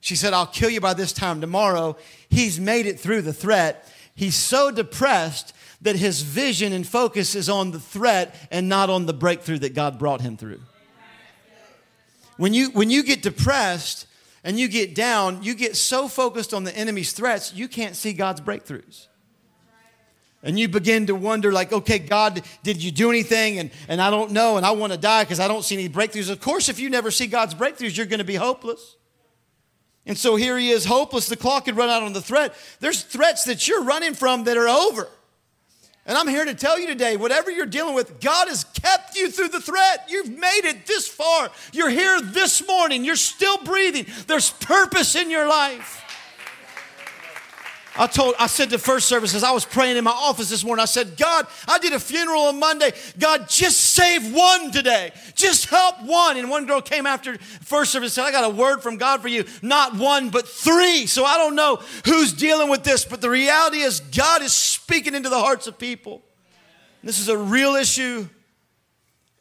She said, I'll kill you by this time tomorrow. He's made it through the threat. He's so depressed that his vision and focus is on the threat and not on the breakthrough that God brought him through. When you, when you get depressed, and you get down, you get so focused on the enemy's threats, you can't see God's breakthroughs. And you begin to wonder, like, okay, God, did you do anything? And, and I don't know, and I want to die because I don't see any breakthroughs. Of course, if you never see God's breakthroughs, you're going to be hopeless. And so here he is, hopeless. The clock had run out on the threat. There's threats that you're running from that are over. And I'm here to tell you today whatever you're dealing with, God has kept you through the threat. You've made it this far. You're here this morning. You're still breathing. There's purpose in your life. I told, I said to first services, I was praying in my office this morning. I said, God, I did a funeral on Monday. God, just save one today. Just help one. And one girl came after first service and said, I got a word from God for you. Not one, but three. So I don't know who's dealing with this, but the reality is God is speaking into the hearts of people. This is a real issue.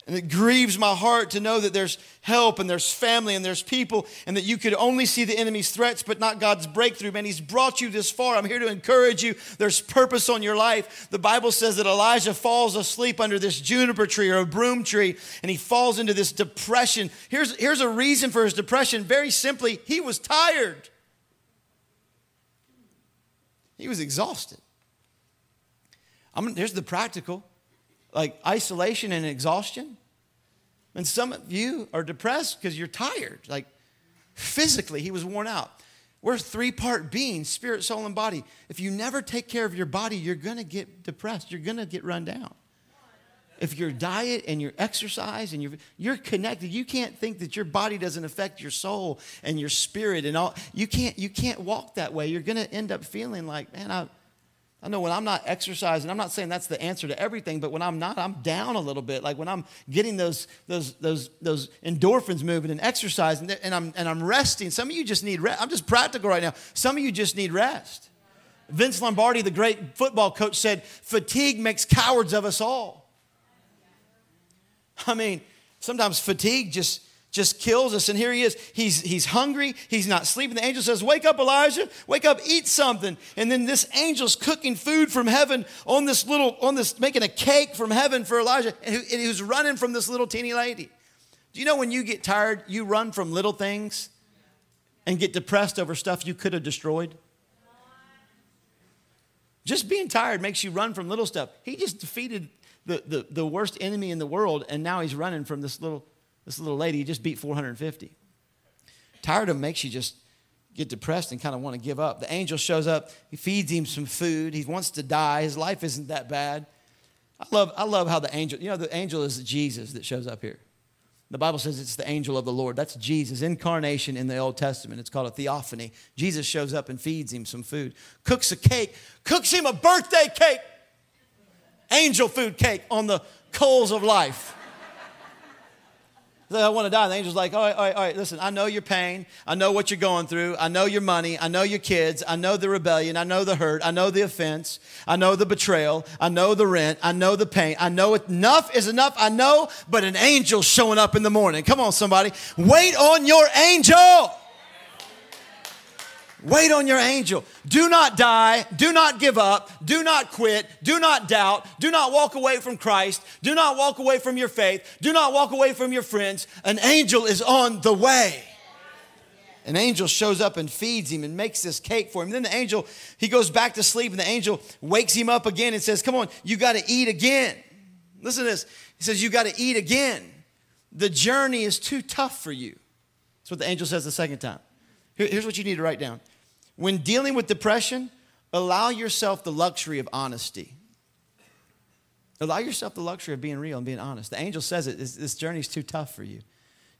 And it grieves my heart to know that there's help and there's family and there's people and that you could only see the enemy's threats but not God's breakthrough. Man, he's brought you this far. I'm here to encourage you. There's purpose on your life. The Bible says that Elijah falls asleep under this juniper tree or a broom tree and he falls into this depression. Here's, here's a reason for his depression. Very simply, he was tired. He was exhausted. I'm, here's the practical like isolation and exhaustion. And some of you are depressed because you're tired. Like physically, he was worn out. We're three part beings spirit, soul, and body. If you never take care of your body, you're going to get depressed. You're going to get run down. If your diet and your exercise and you're, you're connected, you can't think that your body doesn't affect your soul and your spirit and all. You can't, you can't walk that way. You're going to end up feeling like, man, I, I know when I'm not exercising, I'm not saying that's the answer to everything, but when I'm not, I'm down a little bit. Like when I'm getting those, those, those, those endorphins moving and exercising and I'm, and I'm resting. Some of you just need rest. I'm just practical right now. Some of you just need rest. Vince Lombardi, the great football coach, said, fatigue makes cowards of us all. I mean, sometimes fatigue just just kills us. And here he is. He's, he's hungry. He's not sleeping. The angel says, Wake up, Elijah. Wake up, eat something. And then this angel's cooking food from heaven on this little, on this, making a cake from heaven for Elijah. And he, and he running from this little teeny lady. Do you know when you get tired, you run from little things and get depressed over stuff you could have destroyed? Just being tired makes you run from little stuff. He just defeated the, the, the worst enemy in the world, and now he's running from this little this little lady just beat 450. Tired of makes you just get depressed and kind of want to give up. The angel shows up, he feeds him some food. He wants to die. His life isn't that bad. I love, I love how the angel, you know, the angel is Jesus that shows up here. The Bible says it's the angel of the Lord. That's Jesus, incarnation in the Old Testament. It's called a theophany. Jesus shows up and feeds him some food, cooks a cake, cooks him a birthday cake, angel food cake on the coals of life. I want to die. The angel's like, all right, all right, all right, listen, I know your pain. I know what you're going through. I know your money. I know your kids. I know the rebellion. I know the hurt. I know the offense. I know the betrayal. I know the rent. I know the pain. I know enough is enough. I know, but an angel showing up in the morning. Come on, somebody. Wait on your angel. Wait on your angel. Do not die. Do not give up. Do not quit. Do not doubt. Do not walk away from Christ. Do not walk away from your faith. Do not walk away from your friends. An angel is on the way. An angel shows up and feeds him and makes this cake for him. Then the angel, he goes back to sleep and the angel wakes him up again and says, Come on, you got to eat again. Listen to this. He says, You got to eat again. The journey is too tough for you. That's what the angel says the second time. Here's what you need to write down. When dealing with depression, allow yourself the luxury of honesty. Allow yourself the luxury of being real and being honest. The angel says it this, journey is too tough for you.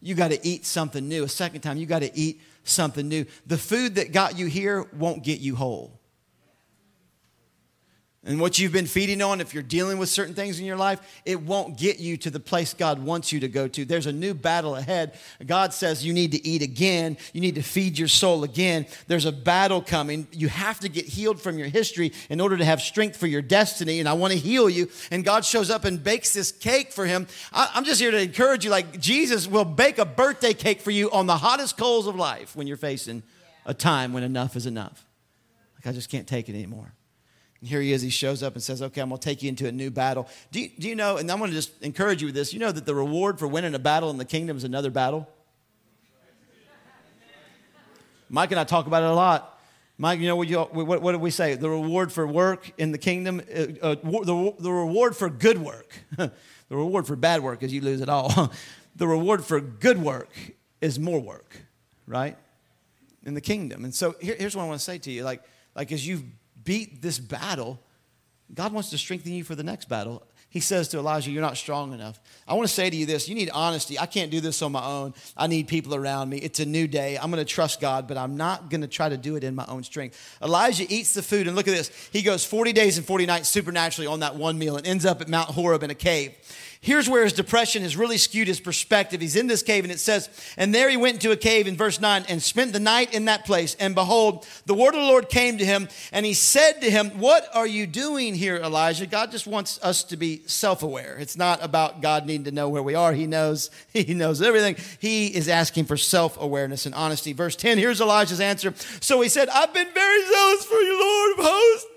You got to eat something new. A second time, you got to eat something new. The food that got you here won't get you whole and what you've been feeding on, if you're dealing with certain things in your life, it won't get you to the place God wants you to go to. There's a new battle ahead. God says you need to eat again. You need to feed your soul again. There's a battle coming. You have to get healed from your history in order to have strength for your destiny. And I want to heal you. And God shows up and bakes this cake for him. I'm just here to encourage you like Jesus will bake a birthday cake for you on the hottest coals of life when you're facing a time when enough is enough. Like, I just can't take it anymore. And here he is, he shows up and says, Okay, I'm gonna take you into a new battle. Do you, do you know, and I'm gonna just encourage you with this, you know that the reward for winning a battle in the kingdom is another battle? Mike and I talk about it a lot. Mike, you know what, you, what, what did we say? The reward for work in the kingdom, uh, uh, the, the reward for good work. the reward for bad work is you lose it all. the reward for good work is more work, right? In the kingdom. And so here, here's what I want to say to you. Like, like as you've beat this battle, God wants to strengthen you for the next battle. he says to Elijah, You're not strong enough. I want to say to you this you need honesty. I can't do this on my own. I need people around me. It's a new day. I'm going to trust God, but I'm not going to try to do it in my own strength. Elijah eats the food, and look at this. He goes 40 days and 40 nights supernaturally on that one meal and ends up at Mount Horeb in a cave. Here's where his depression has really skewed his perspective. He's in this cave, and it says, And there he went into a cave in verse 9 and spent the night in that place. And behold, the word of the Lord came to him, and he said to him, What are you doing here, Elijah? God just wants us to be self aware. It's not about God needing to know where we are. He knows, he knows everything. He is asking for self awareness and honesty. Verse 10, here's Elijah's answer. So he said, I've been very zealous for you, Lord of hosts.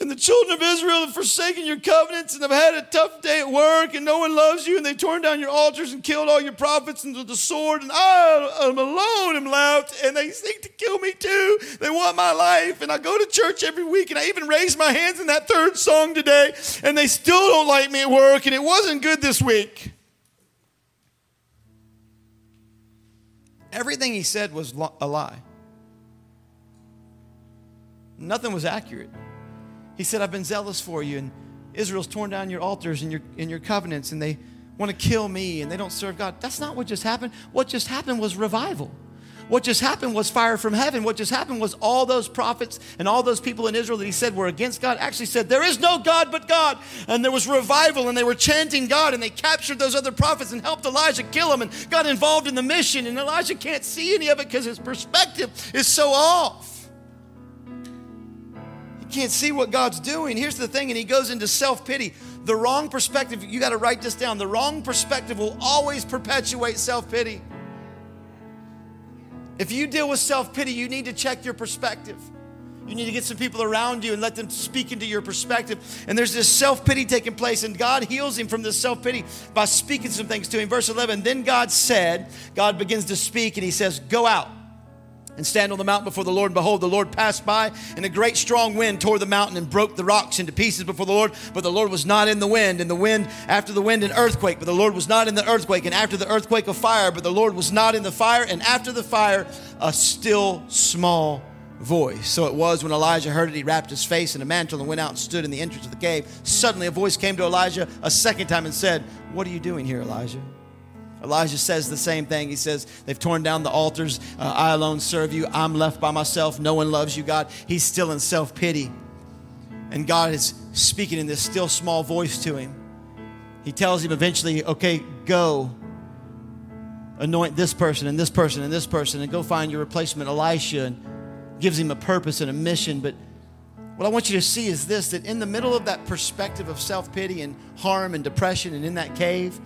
And the children of Israel have forsaken your covenants and have had a tough day at work, and no one loves you, and they've torn down your altars and killed all your prophets with the sword, and I am alone am left, and they seek to kill me too. They want my life, and I go to church every week, and I even raise my hands in that third song today, and they still don't like me at work, and it wasn't good this week. Everything he said was a lie. Nothing was accurate. He said, I've been zealous for you, and Israel's torn down your altars and your, and your covenants, and they want to kill me, and they don't serve God. That's not what just happened. What just happened was revival. What just happened was fire from heaven. What just happened was all those prophets and all those people in Israel that he said were against God actually said, There is no God but God. And there was revival, and they were chanting God, and they captured those other prophets and helped Elijah kill them and got involved in the mission. And Elijah can't see any of it because his perspective is so off can't see what God's doing. Here's the thing, and he goes into self pity. The wrong perspective, you got to write this down. The wrong perspective will always perpetuate self pity. If you deal with self pity, you need to check your perspective. You need to get some people around you and let them speak into your perspective. And there's this self pity taking place, and God heals him from this self pity by speaking some things to him. Verse 11 Then God said, God begins to speak, and he says, Go out and stand on the mountain before the Lord. And behold, the Lord passed by, and a great strong wind tore the mountain and broke the rocks into pieces before the Lord. But the Lord was not in the wind, and the wind, after the wind, an earthquake. But the Lord was not in the earthquake, and after the earthquake, a fire. But the Lord was not in the fire, and after the fire, a still small voice. So it was when Elijah heard it, he wrapped his face in a mantle and went out and stood in the entrance of the cave. Suddenly, a voice came to Elijah a second time and said, What are you doing here, Elijah? Elijah says the same thing. He says, They've torn down the altars. Uh, I alone serve you. I'm left by myself. No one loves you, God. He's still in self pity. And God is speaking in this still small voice to him. He tells him eventually, Okay, go. Anoint this person and this person and this person and go find your replacement, Elisha, and gives him a purpose and a mission. But what I want you to see is this that in the middle of that perspective of self pity and harm and depression and in that cave,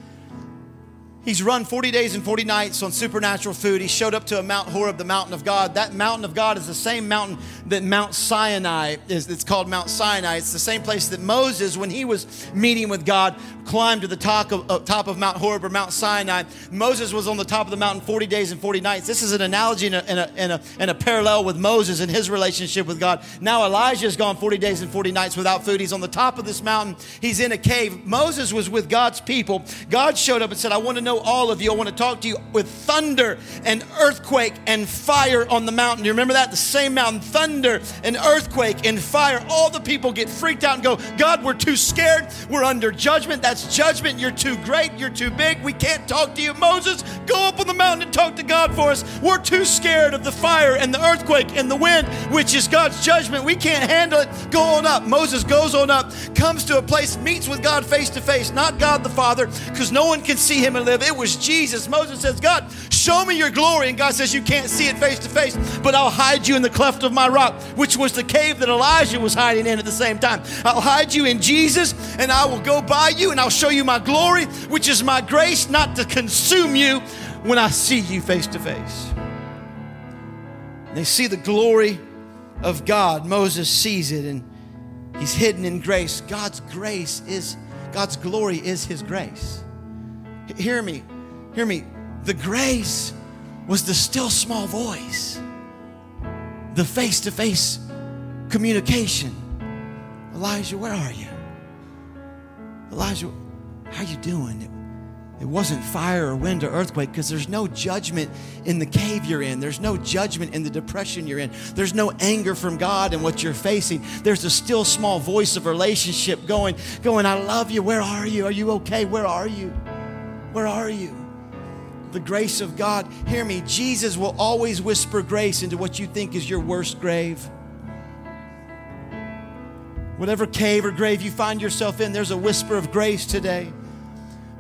He's run 40 days and 40 nights on supernatural food. He showed up to a Mount Horeb, the mountain of God. That mountain of God is the same mountain that Mount Sinai is. It's called Mount Sinai. It's the same place that Moses, when he was meeting with God, climbed to the top of, uh, top of Mount Horeb or Mount Sinai. Moses was on the top of the mountain 40 days and 40 nights. This is an analogy and a, and a, and a, and a parallel with Moses and his relationship with God. Now Elijah has gone 40 days and 40 nights without food. He's on the top of this mountain. He's in a cave. Moses was with God's people. God showed up and said, I want to know all of you. I want to talk to you with thunder and earthquake and fire on the mountain. You remember that? The same mountain, thunder and earthquake and fire. All the people get freaked out and go, God, we're too scared. We're under judgment. That's judgment. You're too great. You're too big. We can't talk to you. Moses, go up on the mountain and talk to God for us. We're too scared of the fire and the earthquake and the wind, which is God's judgment. We can't handle it. Go on up. Moses goes on up, comes to a place, meets with God face to face, not God the Father, because no one can see him and live. It was Jesus. Moses says, God, show me your glory. And God says, You can't see it face to face, but I'll hide you in the cleft of my rock, which was the cave that Elijah was hiding in at the same time. I'll hide you in Jesus, and I will go by you, and I'll show you my glory, which is my grace, not to consume you when I see you face to face. They see the glory of God. Moses sees it, and he's hidden in grace. God's grace is, God's glory is his grace. Hear me. Hear me. The grace was the still small voice, the face to face communication. Elijah, where are you? Elijah, how are you doing? It wasn't fire or wind or earthquake because there's no judgment in the cave you're in. There's no judgment in the depression you're in. There's no anger from God in what you're facing. There's a still small voice of relationship going, going, I love you. Where are you? Are you okay? Where are you? Where are you? The grace of God. Hear me. Jesus will always whisper grace into what you think is your worst grave. Whatever cave or grave you find yourself in, there's a whisper of grace today.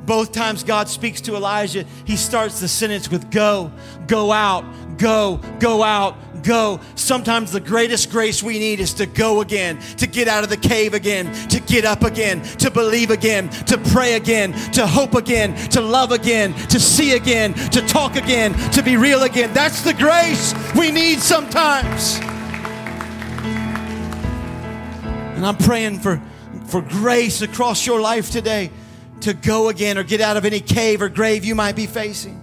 Both times God speaks to Elijah, he starts the sentence with go, go out, go, go out, go. Sometimes the greatest grace we need is to go again, to get out of the cave again, to get up again, to believe again, to pray again, to hope again, to love again, to see again, to talk again, to be real again. That's the grace we need sometimes. And I'm praying for, for grace across your life today to go again or get out of any cave or grave you might be facing.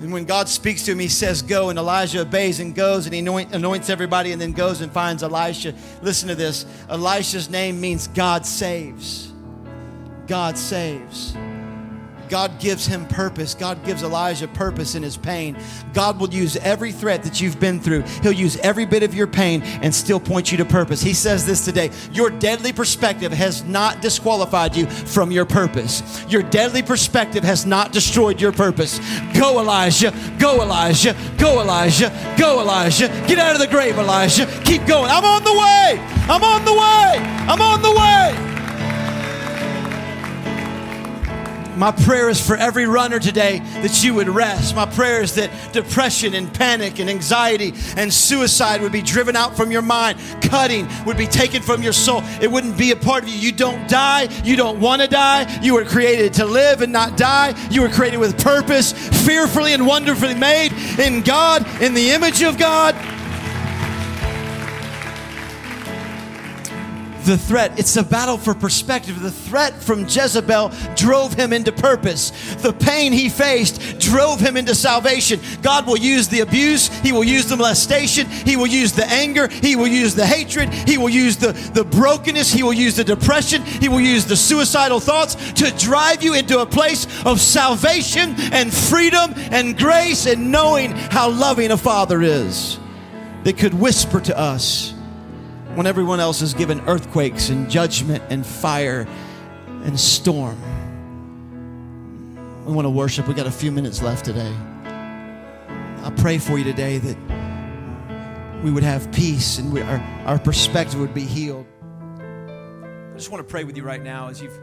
And when God speaks to him, he says, Go. And Elijah obeys and goes and he anoint, anoints everybody and then goes and finds Elisha. Listen to this Elisha's name means God saves. God saves. God gives him purpose. God gives Elijah purpose in his pain. God will use every threat that you've been through. He'll use every bit of your pain and still point you to purpose. He says this today Your deadly perspective has not disqualified you from your purpose. Your deadly perspective has not destroyed your purpose. Go, Elijah. Go, Elijah. Go, Elijah. Go, Elijah. Get out of the grave, Elijah. Keep going. I'm on the way. I'm on the way. I'm on the way. My prayer is for every runner today that you would rest. My prayer is that depression and panic and anxiety and suicide would be driven out from your mind. Cutting would be taken from your soul. It wouldn't be a part of you. You don't die. You don't want to die. You were created to live and not die. You were created with purpose, fearfully and wonderfully made in God, in the image of God. The threat. It's a battle for perspective. The threat from Jezebel drove him into purpose. The pain he faced drove him into salvation. God will use the abuse, He will use the molestation, He will use the anger, He will use the hatred, He will use the, the brokenness, He will use the depression, He will use the suicidal thoughts to drive you into a place of salvation and freedom and grace and knowing how loving a Father is that could whisper to us when everyone else is given earthquakes and judgment and fire and storm. We want to worship. We got a few minutes left today. I pray for you today that we would have peace and we, our, our perspective would be healed. I just want to pray with you right now as you've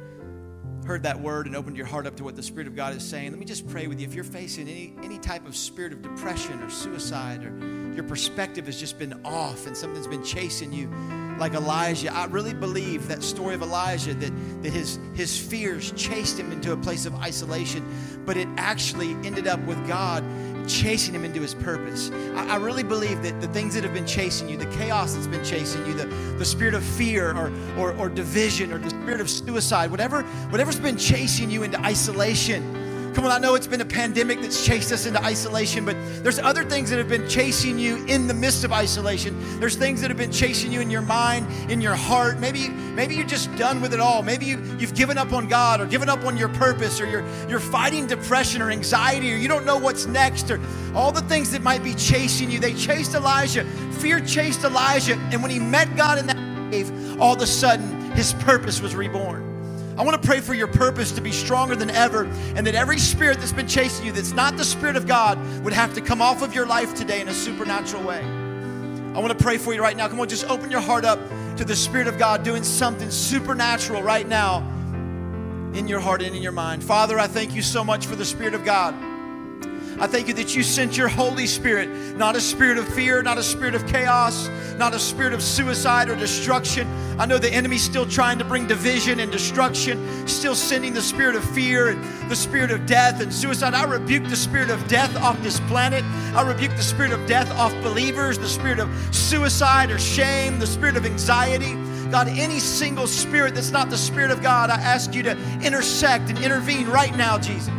heard that word and opened your heart up to what the Spirit of God is saying. Let me just pray with you. If you're facing any, any type of spirit of depression or suicide or your perspective has just been off and something's been chasing you like Elijah. I really believe that story of Elijah that, that his, his fears chased him into a place of isolation, but it actually ended up with God chasing him into his purpose. I, I, really believe that the things that have been chasing you, the chaos that's been chasing you, the, the spirit of fear or, or, or division or the spirit of suicide, whatever, whatever's been chasing you into isolation Come on, I know it's been a pandemic that's chased us into isolation, but there's other things that have been chasing you in the midst of isolation. There's things that have been chasing you in your mind, in your heart. Maybe, maybe you're just done with it all. Maybe you, you've given up on God or given up on your purpose or you're, you're fighting depression or anxiety or you don't know what's next or all the things that might be chasing you. They chased Elijah. Fear chased Elijah. And when he met God in that cave, all of a sudden his purpose was reborn. I want to pray for your purpose to be stronger than ever, and that every spirit that's been chasing you that's not the Spirit of God would have to come off of your life today in a supernatural way. I want to pray for you right now. Come on, just open your heart up to the Spirit of God doing something supernatural right now in your heart and in your mind. Father, I thank you so much for the Spirit of God. I thank you that you sent your Holy Spirit, not a spirit of fear, not a spirit of chaos, not a spirit of suicide or destruction. I know the enemy's still trying to bring division and destruction, still sending the spirit of fear and the spirit of death and suicide. I rebuke the spirit of death off this planet. I rebuke the spirit of death off believers, the spirit of suicide or shame, the spirit of anxiety. God, any single spirit that's not the Spirit of God, I ask you to intersect and intervene right now, Jesus.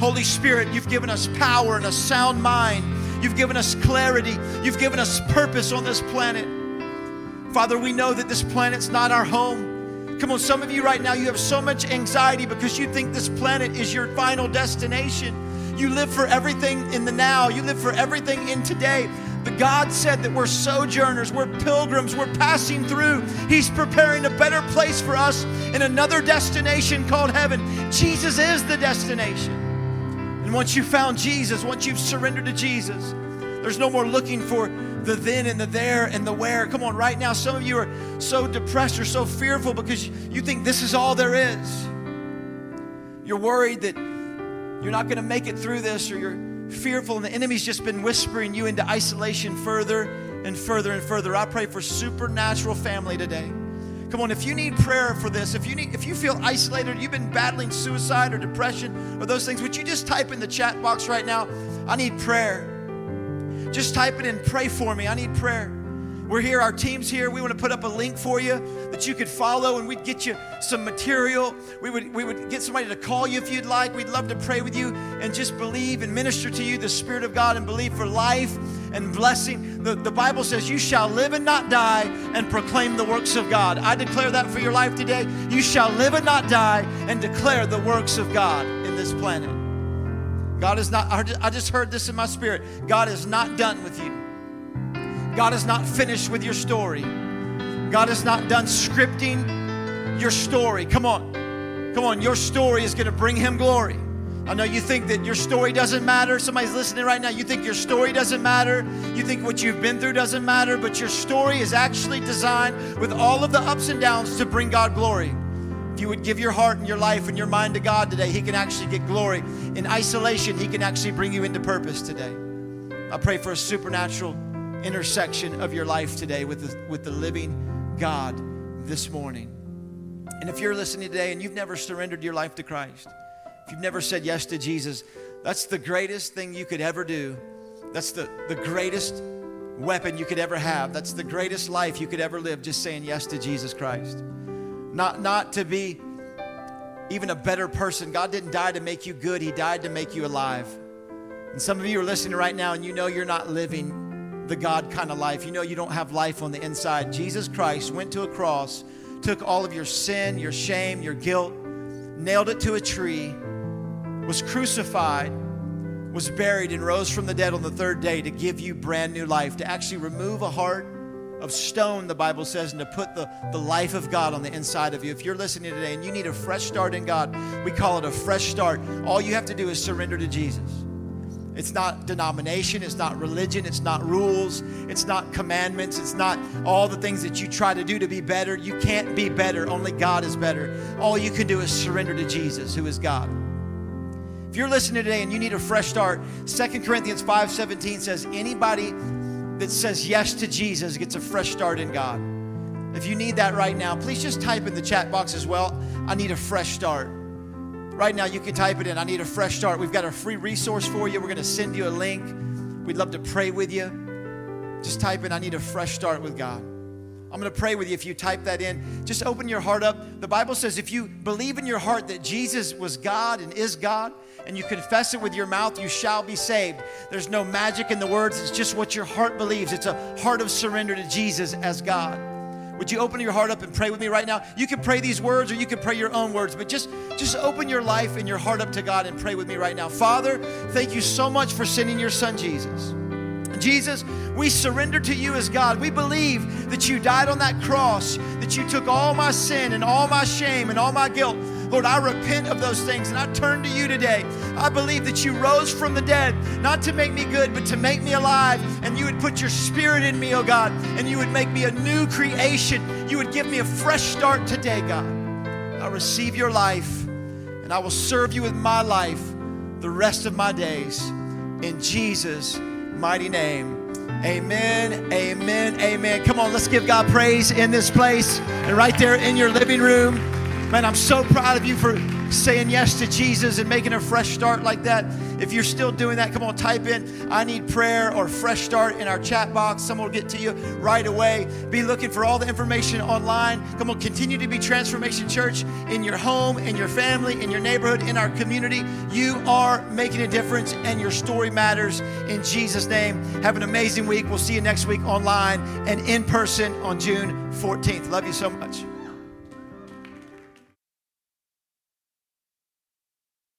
Holy Spirit, you've given us power and a sound mind. You've given us clarity. You've given us purpose on this planet. Father, we know that this planet's not our home. Come on, some of you right now, you have so much anxiety because you think this planet is your final destination. You live for everything in the now, you live for everything in today. But God said that we're sojourners, we're pilgrims, we're passing through. He's preparing a better place for us in another destination called heaven. Jesus is the destination. And once you've found Jesus, once you've surrendered to Jesus, there's no more looking for the then and the there and the where. Come on, right now, some of you are so depressed or so fearful because you think this is all there is. You're worried that you're not going to make it through this or you're fearful and the enemy's just been whispering you into isolation further and further and further. I pray for supernatural family today. Come on, if you need prayer for this, if you need if you feel isolated, you've been battling suicide or depression or those things, would you just type in the chat box right now, I need prayer. Just type it in, pray for me. I need prayer. We're here, our team's here. We want to put up a link for you that you could follow and we'd get you some material. We would, we would get somebody to call you if you'd like. We'd love to pray with you and just believe and minister to you the Spirit of God and believe for life and blessing. The, the Bible says, You shall live and not die and proclaim the works of God. I declare that for your life today. You shall live and not die and declare the works of God in this planet. God is not, I just heard this in my spirit. God is not done with you. God is not finished with your story. God is not done scripting your story. Come on. Come on. Your story is going to bring him glory. I know you think that your story doesn't matter. Somebody's listening right now. You think your story doesn't matter. You think what you've been through doesn't matter, but your story is actually designed with all of the ups and downs to bring God glory. If you would give your heart and your life and your mind to God today, He can actually get glory. In isolation, He can actually bring you into purpose today. I pray for a supernatural intersection of your life today with the, with the living God this morning. And if you're listening today and you've never surrendered your life to Christ, if you've never said yes to Jesus, that's the greatest thing you could ever do. That's the, the greatest weapon you could ever have. That's the greatest life you could ever live, just saying yes to Jesus Christ. Not, not to be even a better person. God didn't die to make you good, He died to make you alive. And some of you are listening right now and you know you're not living the God kind of life. You know, you don't have life on the inside. Jesus Christ went to a cross, took all of your sin, your shame, your guilt, nailed it to a tree, was crucified, was buried, and rose from the dead on the third day to give you brand new life, to actually remove a heart of stone, the Bible says, and to put the, the life of God on the inside of you. If you're listening today and you need a fresh start in God, we call it a fresh start. All you have to do is surrender to Jesus. It's not denomination, it's not religion, it's not rules, it's not commandments, it's not all the things that you try to do to be better. You can't be better, only God is better. All you can do is surrender to Jesus, who is God. If you're listening today and you need a fresh start, 2 Corinthians 5:17 says anybody that says yes to Jesus gets a fresh start in God. If you need that right now, please just type in the chat box as well. I need a fresh start. Right now, you can type it in. I need a fresh start. We've got a free resource for you. We're going to send you a link. We'd love to pray with you. Just type in, I need a fresh start with God. I'm going to pray with you if you type that in. Just open your heart up. The Bible says if you believe in your heart that Jesus was God and is God, and you confess it with your mouth, you shall be saved. There's no magic in the words, it's just what your heart believes. It's a heart of surrender to Jesus as God. Would you open your heart up and pray with me right now? You can pray these words or you can pray your own words, but just, just open your life and your heart up to God and pray with me right now. Father, thank you so much for sending your son Jesus. Jesus, we surrender to you as God. We believe that you died on that cross, that you took all my sin and all my shame and all my guilt Lord, I repent of those things and I turn to you today. I believe that you rose from the dead, not to make me good, but to make me alive. And you would put your spirit in me, oh God, and you would make me a new creation. You would give me a fresh start today, God. I receive your life and I will serve you with my life the rest of my days. In Jesus' mighty name. Amen, amen, amen. Come on, let's give God praise in this place and right there in your living room. Man, I'm so proud of you for saying yes to Jesus and making a fresh start like that. If you're still doing that, come on, type in I need prayer or fresh start in our chat box. Someone will get to you right away. Be looking for all the information online. Come on, continue to be Transformation Church in your home, in your family, in your neighborhood, in our community. You are making a difference and your story matters in Jesus' name. Have an amazing week. We'll see you next week online and in person on June 14th. Love you so much.